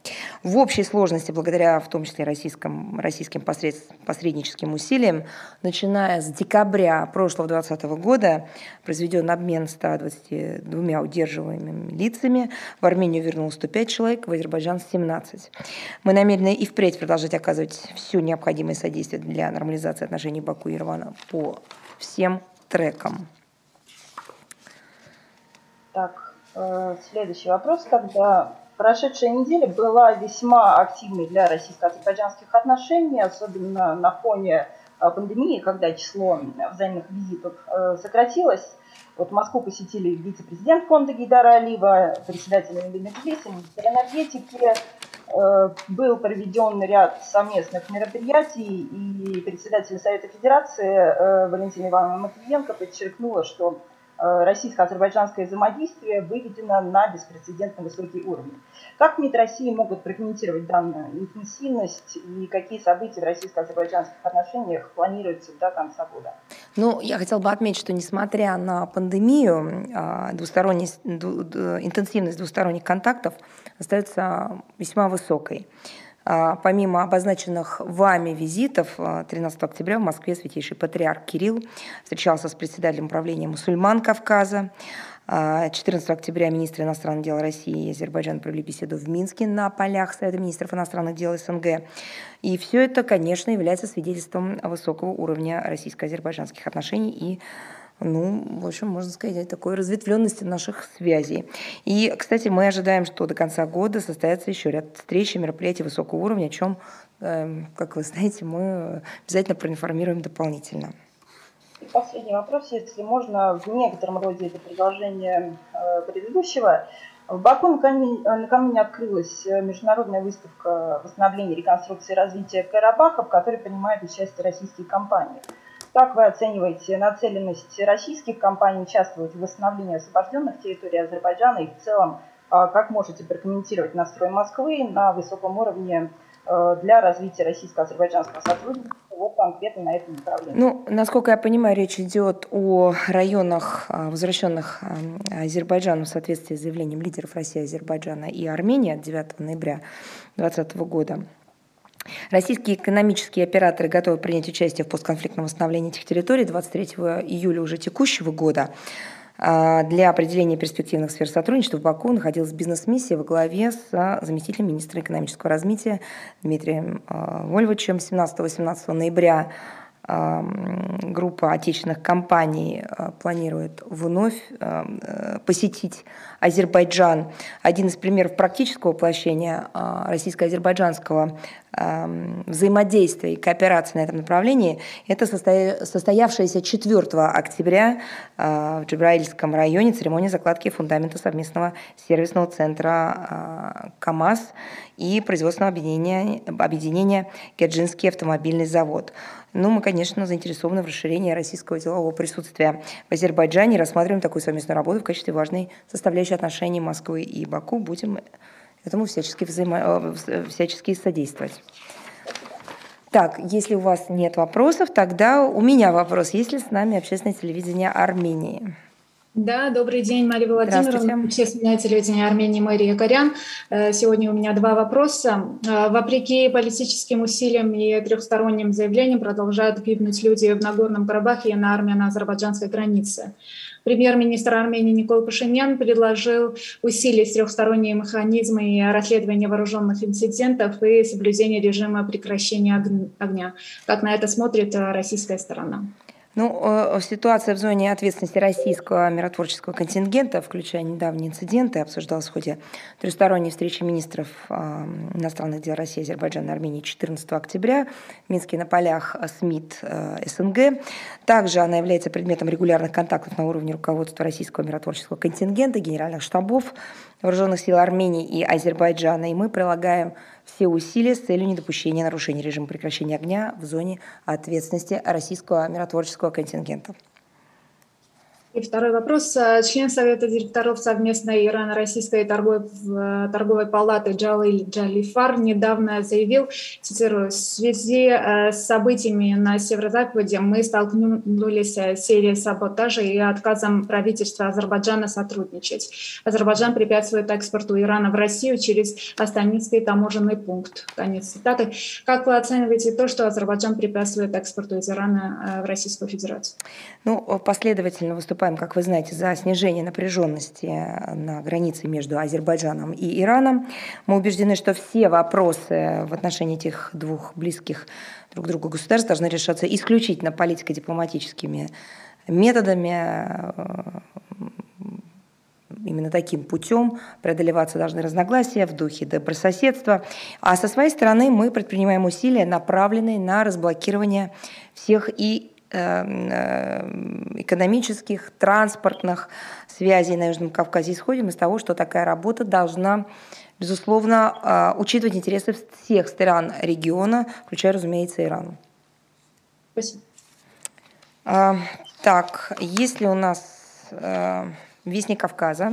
В общей сложности, благодаря в том числе российским, российским посредническим усилиям, начиная с декабря прошлого 2020 года произведен обмен 122 удерживаемыми лицами. В Армению вернулось 105 человек, в Азербайджан 17. Мы намерены и впредь продолжать оказывать все необходимое содействие для нормализации отношений Баку и Ирвана по всем трекам. Так, э, следующий вопрос. Когда прошедшая неделя была весьма активной для российско-азербайджанских отношений, особенно на фоне э, пандемии, когда число взаимных визитов э, сократилось. Вот Москву посетили вице-президент фонда Гейдара Алиева, председатель Меджлиса, министр энергетики. Был проведен ряд совместных мероприятий, и председатель Совета Федерации Валентина Ивановна Матвиенко подчеркнула, что российско-азербайджанское взаимодействие выведено на беспрецедентно высокий уровень. Как МИД России могут прокомментировать данную интенсивность и какие события в российско-азербайджанских отношениях планируются до конца года? Ну, я хотела бы отметить, что несмотря на пандемию, а, двусторонность, интенсивность двусторонних контактов остается весьма высокой. А, помимо обозначенных вами визитов, 13 а, октября в Москве святейший патриарх Кирилл встречался с председателем управления мусульман Кавказа. 14 октября министры иностранных дел России и Азербайджана провели беседу в Минске на полях Совета министров иностранных дел СНГ. И все это, конечно, является свидетельством высокого уровня российско-азербайджанских отношений и ну, в общем, можно сказать, такой разветвленности наших связей. И, кстати, мы ожидаем, что до конца года состоится еще ряд встреч и мероприятий высокого уровня, о чем, эм, как вы знаете, мы обязательно проинформируем дополнительно. И последний вопрос, если можно, в некотором роде это продолжение э, предыдущего. В Баку накануне, открылась международная выставка восстановления, реконструкции и развития Карабаха, в которой принимают участие российские компании. Как вы оцениваете нацеленность российских компаний участвовать в восстановлении освобожденных территорий Азербайджана и в целом, а, как можете прокомментировать настрой Москвы на высоком уровне э, для развития российско-азербайджанского сотрудничества вот конкретно на этом направлении? Ну, насколько я понимаю, речь идет о районах, а, возвращенных а, Азербайджану в соответствии с заявлением лидеров России, Азербайджана и Армении от 9 ноября 2020 года. Российские экономические операторы готовы принять участие в постконфликтном восстановлении этих территорий 23 июля уже текущего года. А, для определения перспективных сфер сотрудничества в Баку находилась бизнес-миссия во главе с заместителем министра экономического развития Дмитрием а, Вольвичем 17-18 ноября группа отечественных компаний э, планирует вновь э, посетить Азербайджан. Один из примеров практического воплощения э, российско-азербайджанского взаимодействия и кооперации на этом направлении – это состоявшаяся 4 октября в Джабраильском районе церемония закладки фундамента совместного сервисного центра КАМАЗ и производственного объединения, объединения Геджинский автомобильный завод. Ну, мы, конечно, заинтересованы в расширении российского делового присутствия в Азербайджане и рассматриваем такую совместную работу в качестве важной составляющей отношений Москвы и Баку. Будем этому всячески, взаимо... Э, всячески содействовать. Так, если у вас нет вопросов, тогда у меня вопрос. Есть ли с нами общественное телевидение Армении? Да, добрый день, Мария Владимировна, общественное телевидение Армении Мария Корян. Э, сегодня у меня два вопроса. Э, вопреки политическим усилиям и трехсторонним заявлениям продолжают гибнуть люди в Нагорном Карабахе и на армяно-азербайджанской границе. Премьер-министр Армении Никол Пашинян предложил усилить трехсторонние механизмы расследования вооруженных инцидентов и соблюдения режима прекращения огня. Как на это смотрит э, российская сторона? Ну, э, ситуация в зоне ответственности российского миротворческого контингента, включая недавние инциденты, обсуждалась в ходе трехсторонней встречи министров а, иностранных дел России, Азербайджана и Армении 14 октября в Минске на полях СМИТ э, СНГ. Также она является предметом регулярных контактов на уровне руководства российского миротворческого контингента, генеральных штабов вооруженных сил Армении и Азербайджана. И мы прилагаем все усилия с целью недопущения нарушения режима прекращения огня в зоне ответственности российского миротворческого контингента. И второй вопрос. Член Совета директоров совместной Ирано-Российской торговой, торговой палаты Джалиль Джалифар недавно заявил, цитирую, в связи э, с событиями на Северо-Западе мы столкнулись с серией саботажа и отказом правительства Азербайджана сотрудничать. Азербайджан препятствует экспорту Ирана в Россию через Астанинский таможенный пункт. Конец цитаты. Как вы оцениваете то, что Азербайджан препятствует экспорту из Ирана э, в Российскую Федерацию? Ну, последовательно выступает выступаем, как вы знаете, за снижение напряженности на границе между Азербайджаном и Ираном. Мы убеждены, что все вопросы в отношении этих двух близких друг другу государств должны решаться исключительно политико-дипломатическими методами, именно таким путем преодолеваться должны разногласия в духе добрососедства. А со своей стороны мы предпринимаем усилия, направленные на разблокирование всех и экономических, транспортных связей на Южном Кавказе. Исходим из того, что такая работа должна, безусловно, э, учитывать интересы всех стран региона, включая, разумеется, Иран. Спасибо. А, так, есть ли у нас э, Вестник Кавказа?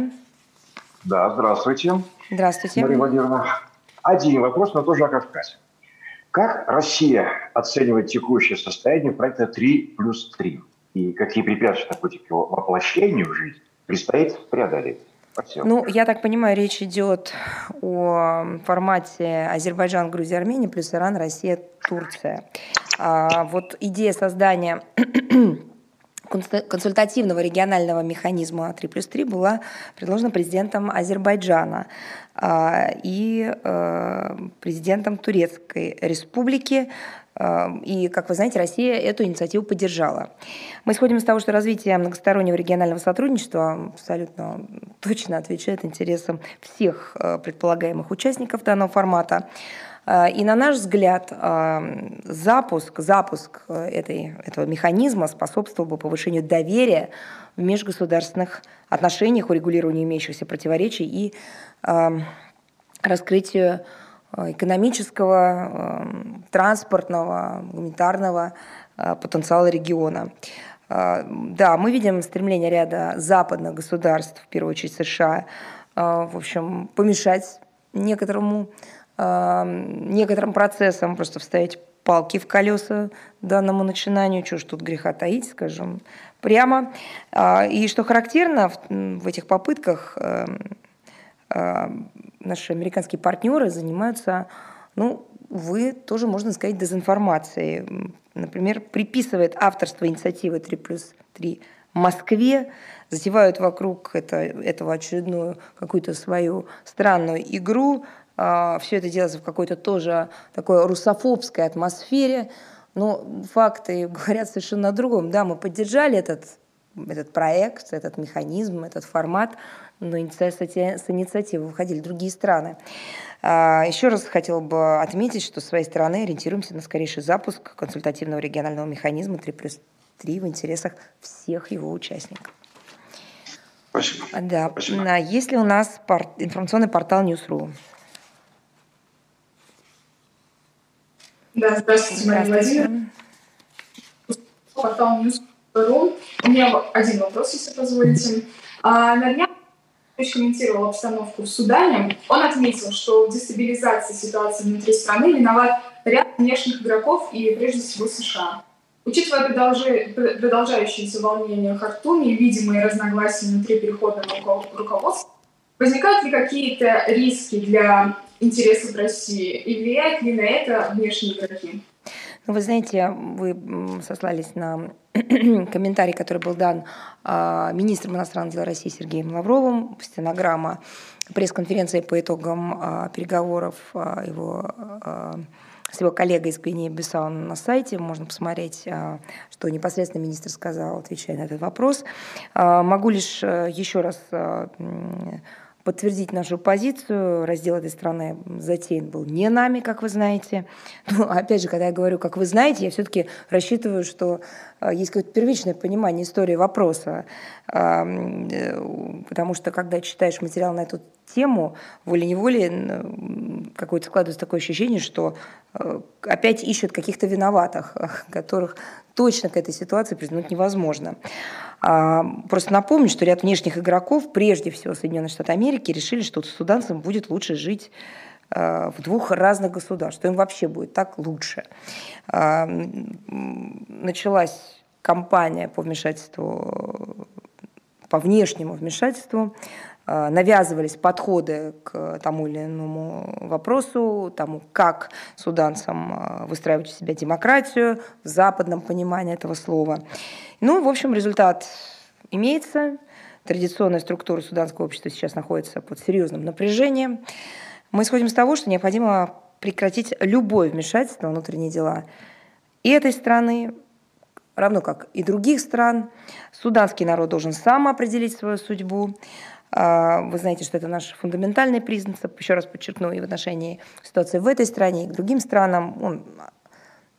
Да, здравствуйте. Здравствуйте. Мария Владимировна. Один вопрос, но тоже о Кавказе. Как Россия оценивает текущее состояние проекта 3 плюс 3? И какие препятствия такой типа воплощению в жизнь предстоит преодолеть? Спасибо. Ну, я так понимаю, речь идет о формате Азербайджан, Грузия, Армения, плюс Иран, Россия, Турция. А вот идея создания консультативного регионального механизма 3 плюс 3 была предложена президентом Азербайджана а, и э, президентом Турецкой республики. А, и, как вы знаете, Россия эту инициативу поддержала. Мы исходим из того, что развитие многостороннего регионального сотрудничества абсолютно точно отвечает интересам всех э, предполагаемых участников данного формата. Э, и на наш взгляд, э, запуск, запуск э, этой, этого механизма способствовал бы повышению доверия в межгосударственных отношениях, урегулированию имеющихся противоречий и раскрытию экономического, транспортного, гуманитарного потенциала региона. Да, мы видим стремление ряда западных государств, в первую очередь США, в общем, помешать некоторому некоторым процессом просто вставить палки в колеса данному начинанию, что ж тут греха таить, скажем, прямо. А, и что характерно в этих попытках, эм, а, наши американские партнеры занимаются, ну, вы тоже, можно сказать, дезинформацией. Например, приписывает авторство инициативы 3 плюс 3 Москве, затевают вокруг это, этого очередную какую-то свою странную игру, все это делается в какой-то тоже такой русофобской атмосфере. Но факты говорят совершенно о другом. Да, мы поддержали этот, этот проект, этот механизм, этот формат, но с инициативы выходили другие страны. А, еще раз хотела бы отметить, что с своей стороны ориентируемся на скорейший запуск консультативного регионального механизма 3 плюс 3 в интересах всех его участников. Спасибо. Да. Спасибо. Есть ли у нас информационный портал News.ru? Да, здравствуйте, Мария Владимировна. Портал News.ru. У меня один вопрос, если позволите. А, на днях комментировал обстановку в Судане. Он отметил, что в дестабилизации ситуации внутри страны виноват ряд внешних игроков и прежде всего США. Учитывая продолжающиеся волнения в Хартуме и видимые разногласия внутри переходного руководства, возникают ли какие-то риски для интересов России? И влияют ли на это внешние игроки? Ну, вы знаете, вы сослались на комментарий, который был дан а, министром иностранных дел России Сергеем Лавровым, стенограмма пресс-конференции по итогам а, переговоров а, его с его коллегой из Гвинеи Бисау на сайте. Можно посмотреть, что непосредственно министр сказал, отвечая на этот вопрос. Могу лишь еще раз подтвердить нашу позицию. Раздел этой страны затеян был не нами, как вы знаете. Но, опять же, когда я говорю, как вы знаете, я все-таки рассчитываю, что э, есть какое-то первичное понимание истории вопроса. Э, потому что, когда читаешь материал на эту тему, волей-неволей какое-то складывается такое ощущение, что э, опять ищут каких-то виноватых, которых точно к этой ситуации признать невозможно. Просто напомню, что ряд внешних игроков, прежде всего Соединенные Штаты Америки, решили, что суданцам будет лучше жить а, в двух разных государствах, что им вообще будет так лучше. Началась кампания по вмешательству, по внешнему вмешательству, навязывались подходы к тому или иному вопросу, тому, как суданцам выстраивать у себя демократию в западном понимании этого слова. Ну, в общем, результат имеется. Традиционная структура суданского общества сейчас находится под серьезным напряжением. Мы исходим из того, что необходимо прекратить любое вмешательство в внутренние дела и этой страны, равно как и других стран. Суданский народ должен сам определить свою судьбу. А, вы знаете, что это наш фундаментальный принцип, еще раз подчеркну, и в отношении ситуации в этой стране, и к другим странам. Он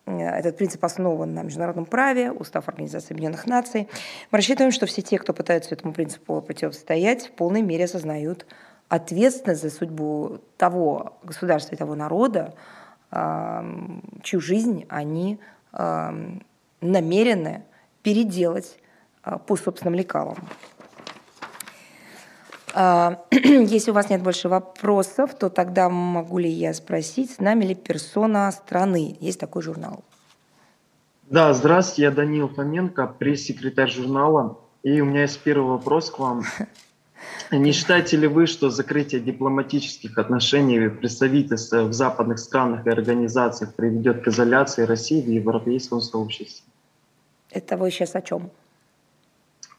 этот принцип основан на международном праве, Устав Организации Объединенных Наций. Мы рассчитываем, что все те, кто пытаются этому принципу противостоять, в полной мере осознают ответственность за судьбу того государства и того народа, чью жизнь они намерены переделать а, по собственным лекалам. А, если у вас нет больше вопросов, то тогда могу ли я спросить, с нами ли персона страны? Есть такой журнал. Да, здравствуйте, я Данил Фоменко, пресс-секретарь журнала. И у меня есть первый вопрос к вам. Не считаете ли вы, что закрытие дипломатических отношений представительств в западных странах и организациях приведет к изоляции России в европейском сообществе? Это вы сейчас о чем?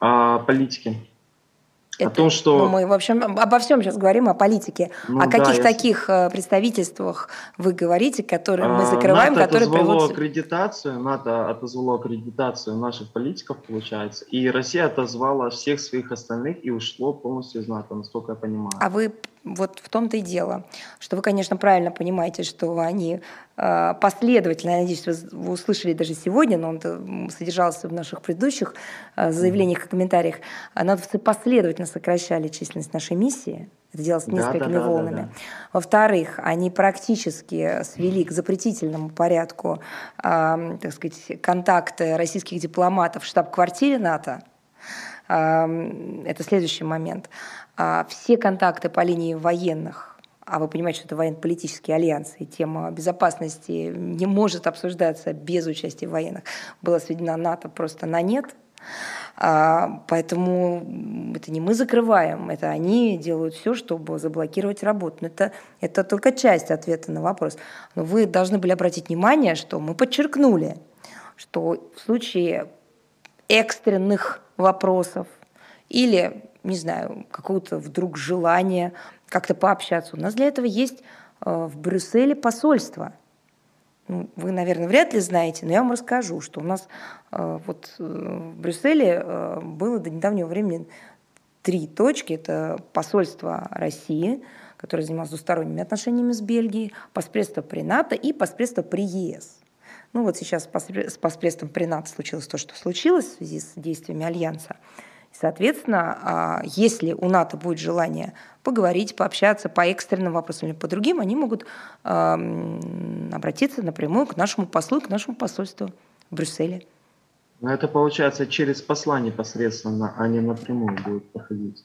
о политике. Это, о том, что... Ну, мы, в общем, обо всем сейчас говорим, о политике. Ну, о каких да, таких я... Э, представительствах вы говорите, которые мы а, закрываем, НАТО которые приводят... аккредитацию, НАТО отозвало аккредитацию наших политиков, получается, и Россия отозвала всех своих остальных и ушло полностью из НАТО, насколько я понимаю. А вы вот в том-то и дело, что вы, конечно, правильно понимаете, что они э, последовательно, я надеюсь, вы, услышали даже сегодня, но он содержался в наших предыдущих э, заявлениях и комментариях, натовцы последовательно сокращали численность нашей миссии, это делалось несколькими да, да, волнами. Да, да, да. Во-вторых, они практически свели к запретительному порядку, э, так сказать, контакты российских дипломатов в штаб-квартире НАТО. Это следующий момент. А, все контакты по линии военных, а вы понимаете, что это военно-политический альянс, и тема безопасности не может обсуждаться без участия военных, была сведена НАТО просто на нет. А, поэтому это не мы закрываем, это они делают все, чтобы заблокировать работу. Но это, это только часть ответа на вопрос. Но вы должны были обратить внимание, что мы подчеркнули, что в случае экстренных вопросов или не знаю, какого-то вдруг желания как-то пообщаться. У нас для этого есть э, в Брюсселе посольство. Ну, вы, наверное, вряд ли знаете, но я вам расскажу, что у нас э, вот э, в Брюсселе было до недавнего времени три точки. Это посольство России, которое занималось двусторонними отношениями с Бельгией, посредство при НАТО и посредство при ЕС. Ну вот сейчас с посредством при НАТО случилось то, что случилось в связи с действиями Альянса. Соответственно, а, если у НАТО будет желание поговорить, пообщаться по экстренным вопросам или по другим, они могут обратиться напрямую к нашему послу и к нашему посольству в Брюсселе. Но это получается через посла непосредственно, а не напрямую будет проходить.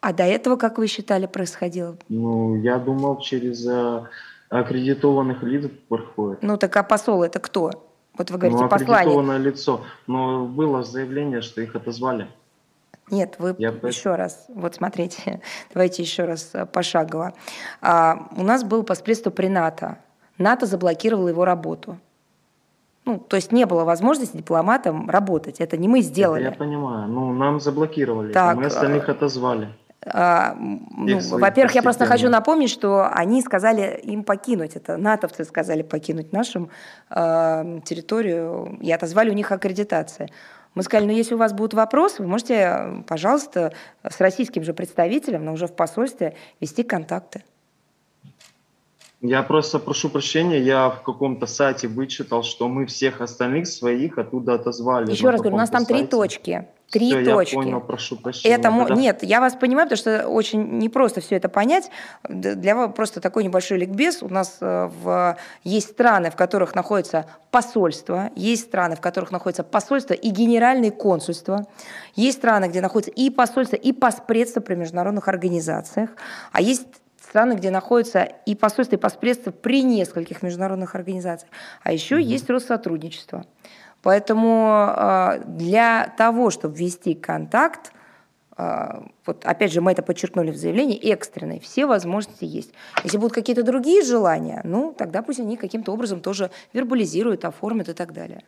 А до этого, как вы считали, происходило? Ну, я думал, через э, аккредитованных лиц проходит. Ну, так а посол это кто? Вот вы говорите, ну, аккредитованное послание. лицо. Но было заявление, что их отозвали. Нет, вы Я еще раз, вот смотрите, давайте еще раз э, пошагово. А, у нас был посредство при НАТО. НАТО заблокировало его работу. Ну, то есть не было возможности дипломатам работать. Это не мы сделали. Это я понимаю. Ну, нам заблокировали, так, мы остальных отозвали. А, ну, во-первых, я просто хочу напомнить, что они сказали им покинуть, это натовцы сказали покинуть нашу э, территорию и отозвали у них аккредитация. Мы сказали, ну если у вас будут вопросы, вы можете, пожалуйста, с российским же представителем, но уже в посольстве, вести контакты. Я просто прошу прощения, я в каком-то сайте вычитал, что мы всех остальных своих оттуда отозвали. Еще раз говорю, у нас там три точки. Три все, точки. Я понял, прошу прощения. Это, Тогда... Нет, я вас понимаю, потому что очень непросто все это понять. Для вас просто такой небольшой ликбез. У нас э, в... есть страны, в которых находится посольство, есть страны, в которых находится посольство и генеральные консульства, есть страны, где находится и посольство, и поспредство при международных организациях, а есть страны, где находится и посольство, и поспредство при нескольких международных организациях. А еще mm-hmm. есть Россотрудничество. Поэтому а, для того, чтобы ввести контакт, а, вот опять же мы это подчеркнули в заявлении, экстренный, все возможности есть. Если будут какие-то другие желания, ну тогда пусть они каким-то образом тоже вербализируют, оформят и так далее.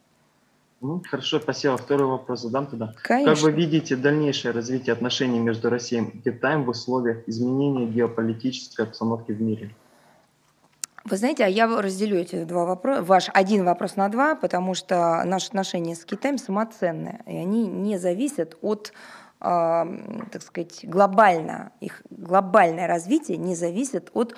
Ну, хорошо, спасибо. Второй вопрос задам тогда. Конечно. Как вы видите дальнейшее развитие отношений между Россией и Китаем в условиях изменения геополитической обстановки в мире? Вы знаете, а я разделю эти два вопроса, ваш один вопрос на два, потому что наши отношения с Китаем самоценные, и они не зависят от так сказать, глобально, их глобальное развитие не зависит от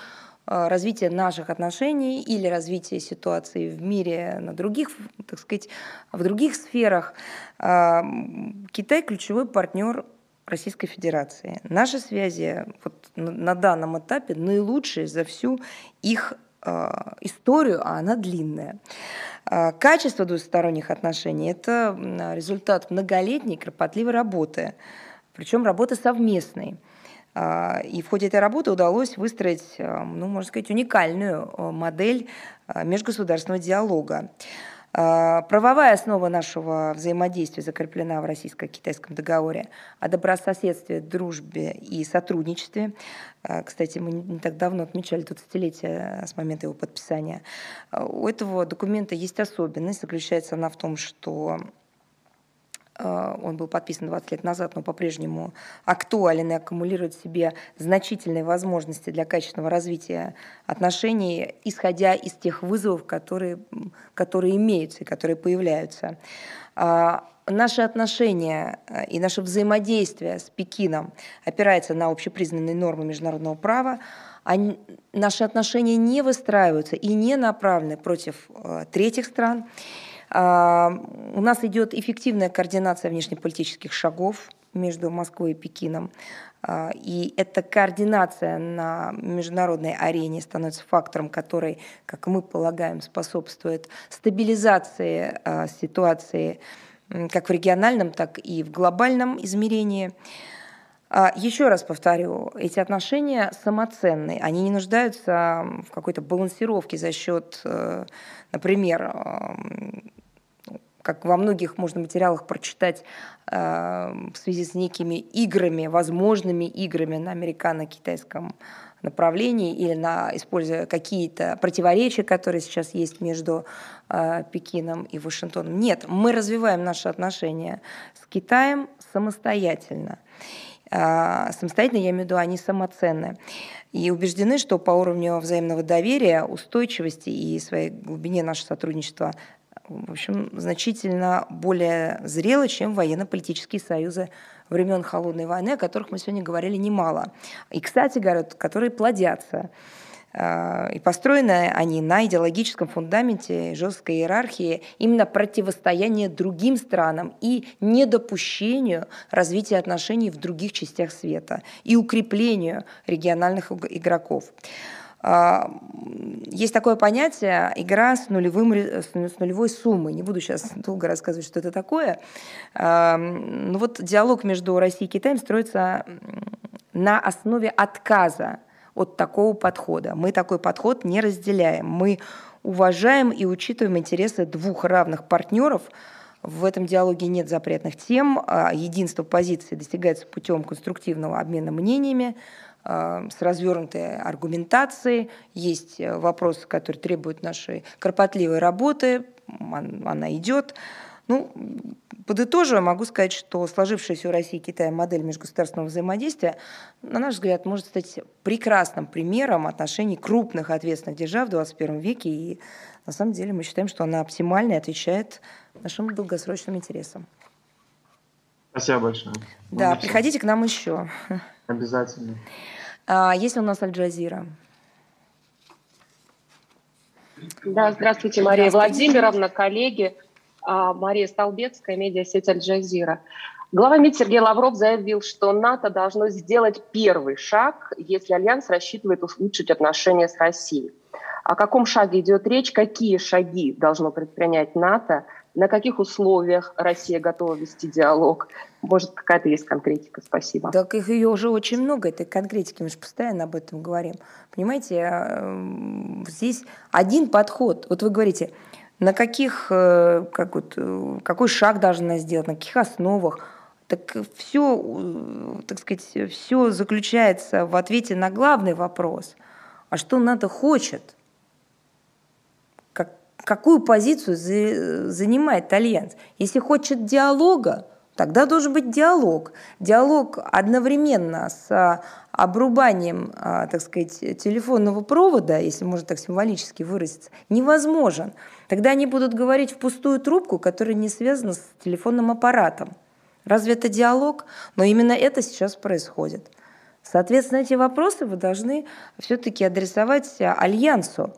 развития наших отношений или развития ситуации в мире на других, так сказать, в других сферах. Китай ключевой партнер Российской Федерации. Наши связи вот на данном этапе наилучшие за всю их а, историю, а она длинная. Качество двусторонних отношений – это результат многолетней кропотливой работы, причем работы совместной. А, и в ходе этой работы удалось выстроить, ну, можно сказать, уникальную модель межгосударственного диалога. А, правовая основа нашего взаимодействия закреплена в российско-китайском договоре о добрососедстве, дружбе и сотрудничестве. А, кстати, мы не так давно отмечали 20-летие с момента его подписания. А, у этого документа есть особенность. Заключается она в том, что он был подписан 20 лет назад, но по-прежнему актуален и аккумулирует в себе значительные возможности для качественного развития отношений, исходя из тех вызовов, которые, которые имеются и которые появляются. А, наши отношения э, и наше взаимодействие с Пекином опирается на общепризнанные нормы международного права, они, наши отношения не выстраиваются и не направлены против э, третьих стран. Э, у нас идет эффективная координация внешнеполитических шагов между Москвой и Пекином. Э, и эта координация на международной арене становится фактором, который, как мы полагаем, способствует стабилизации э, ситуации как в региональном, так и в глобальном измерении. А, Еще раз повторю, эти отношения самоценные, они не нуждаются в какой-то балансировке за счет, э, например, как во многих можно материалах прочитать э, в связи с некими играми, возможными играми на американо-китайском направлении или на, используя какие-то противоречия, которые сейчас есть между э, Пекином и Вашингтоном. Нет, мы развиваем наши отношения с Китаем самостоятельно. А, самостоятельно, я имею в виду, они самоценны. И убеждены, что по уровню взаимного доверия, устойчивости и своей глубине наше сотрудничество в общем, значительно более зрело, чем военно-политические союзы времен Холодной войны, о которых мы сегодня говорили немало. И, кстати говоря, которые плодятся. А, и построены они на идеологическом фундаменте жесткой иерархии именно противостояния другим странам и недопущению развития отношений в других частях света и укреплению региональных игроков. А, есть такое понятие игра с, нулевым, с нулевой суммой. Не буду сейчас долго рассказывать, что это такое. А, ну вот диалог между Россией и Китаем строится на основе отказа от такого подхода. Мы такой подход не разделяем. Мы уважаем и учитываем интересы двух равных партнеров. В этом диалоге нет запретных тем. А единство позиций достигается путем конструктивного обмена мнениями, с развернутой аргументацией. Есть э, вопросы, которые требуют нашей кропотливой работы. Она идет. Ну, подытоживая, могу сказать, что сложившаяся у России и Китая модель межгосударственного взаимодействия, на наш взгляд, может стать прекрасным примером отношений крупных ответственных держав в 21 веке. И на самом деле мы считаем, что она оптимально отвечает нашим долгосрочным интересам. Спасибо большое. Да, ну, приходите к нам еще. Обязательно. А, есть ли у нас Аль-Джазира? Да, здравствуйте, Мария здравствуйте. Владимировна, коллеги. А, Мария Столбецкая, медиасеть Аль-Джазира. Глава МИД Сергей Лавров заявил, что НАТО должно сделать первый шаг, если Альянс рассчитывает улучшить отношения с Россией. О каком шаге идет речь, какие шаги должно предпринять НАТО, на каких условиях Россия готова вести диалог? Может, какая-то есть конкретика? Спасибо. Так их ее уже очень много, этой конкретики, мы же постоянно об этом говорим. Понимаете, э, здесь один подход. Вот вы говорите, на каких, э, как вот, э, какой шаг должна сделать, на каких основах. Так все, так сказать, все заключается в ответе на главный вопрос. А что НАТО хочет? Как, какую позицию за, занимает Альянс? Если хочет диалога, Тогда должен быть диалог. Диалог одновременно с обрубанием, а, так сказать, телефонного провода, если можно так символически выразиться, невозможен. Тогда они будут говорить в пустую трубку, которая не связана с телефонным аппаратом. Разве это диалог? Но именно это сейчас происходит. Соответственно, эти вопросы вы должны все-таки адресовать Альянсу.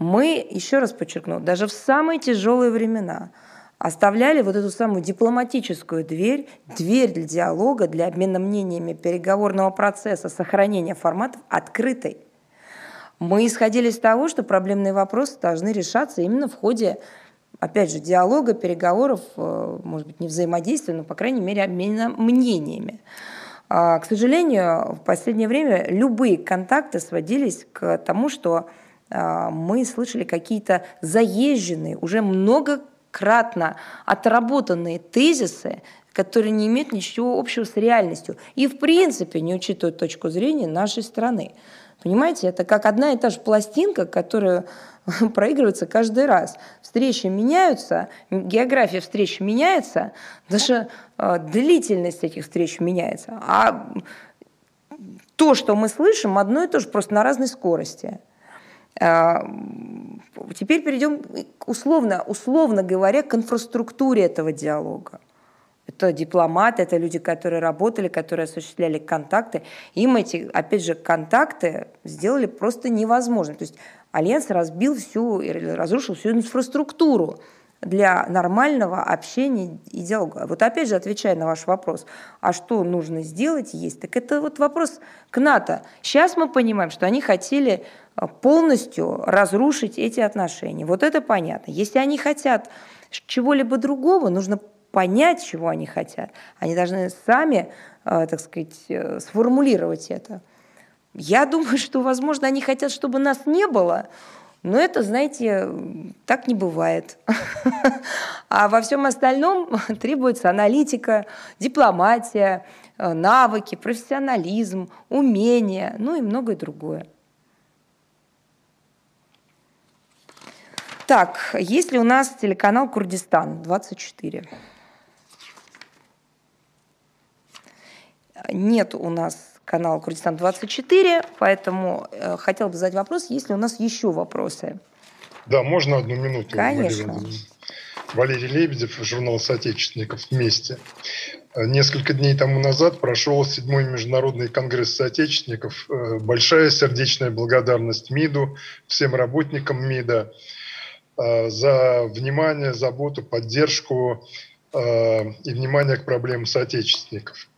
Мы, еще раз подчеркну, даже в самые тяжелые времена – оставляли вот эту самую дипломатическую дверь, дверь для диалога, для обмена мнениями, переговорного процесса, сохранения форматов открытой. Мы исходили из того, что проблемные вопросы должны решаться именно в ходе, опять же, диалога, переговоров, э, может быть, не взаимодействия, но, по крайней мере, обмена мнениями. А, к сожалению, в последнее время любые контакты сводились к тому, что мы слышали какие-то заезженные, уже много кратно отработанные тезисы, которые не имеют ничего общего с реальностью и, в принципе, не учитывают точку зрения нашей страны. Понимаете, это как одна и та же пластинка, которая проигрывается каждый раз. Встречи меняются, география встреч меняется, даже э, длительность этих встреч меняется. А то, что мы слышим, одно и то же, просто на разной скорости. А, теперь перейдем, условно, условно говоря, к инфраструктуре этого диалога. Это дипломаты, это люди, которые работали, которые осуществляли контакты. Им эти, опять же, контакты сделали просто невозможно. То есть Альянс разбил всю, разрушил всю инфраструктуру для нормального общения и диалога. Вот опять же, отвечая на ваш вопрос, а что нужно сделать есть, так это вот вопрос к НАТО. Сейчас мы понимаем, что они хотели э, полностью разрушить эти отношения. Вот это понятно. Если они хотят чего-либо другого, нужно понять, чего они хотят. Они должны сами, э, так сказать, э, сформулировать это. Я думаю, что, возможно, они хотят, чтобы нас не было, но это, знаете, так не бывает. А во всем остальном требуется аналитика, дипломатия, э, навыки, профессионализм, умения, ну и многое другое. Так, есть ли у нас телеканал Курдистан 24? Нет у нас канала Курдистан 24, поэтому э, хотел бы задать вопрос, есть ли у нас еще вопросы? Да, можно одну минуту? Конечно. Валерий Лебедев, журнал «Соотечественников. Вместе». Несколько дней тому назад прошел седьмой международный конгресс соотечественников. Э, большая сердечная благодарность МИДу, всем работникам МИДа э, за внимание, заботу, поддержку э, и внимание к проблемам соотечественников.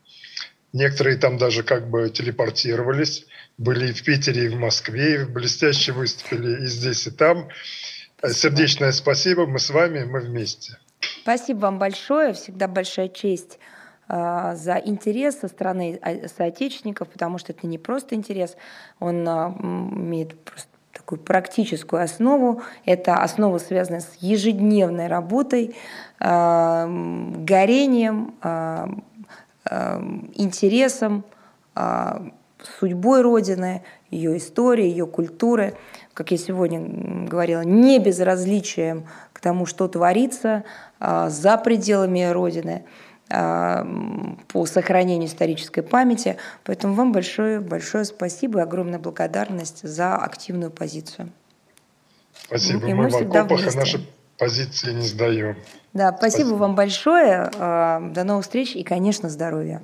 Некоторые там даже как бы телепортировались, были и в Питере, и в Москве, и блестяще выступили и здесь, и там. Спасибо. Сердечное спасибо, мы с вами, мы вместе. Спасибо вам большое, всегда большая честь э, за интерес со стороны а, соотечественников, потому что это не просто интерес, он э, имеет просто такую практическую основу. Это основа, связанная с ежедневной работой, э, горением, Эм, интересом, а, судьбой Родины, ее историей, ее культуры, как я сегодня говорила, не безразличием к тому, что творится а, за пределами Родины а, по сохранению исторической памяти. Поэтому вам большое, большое спасибо и огромная благодарность за активную позицию. Спасибо. И мы, мы в окопах, а наши позиции не сдаем. Да, спасибо, спасибо. вам большое. До новых встреч и, конечно, здоровья.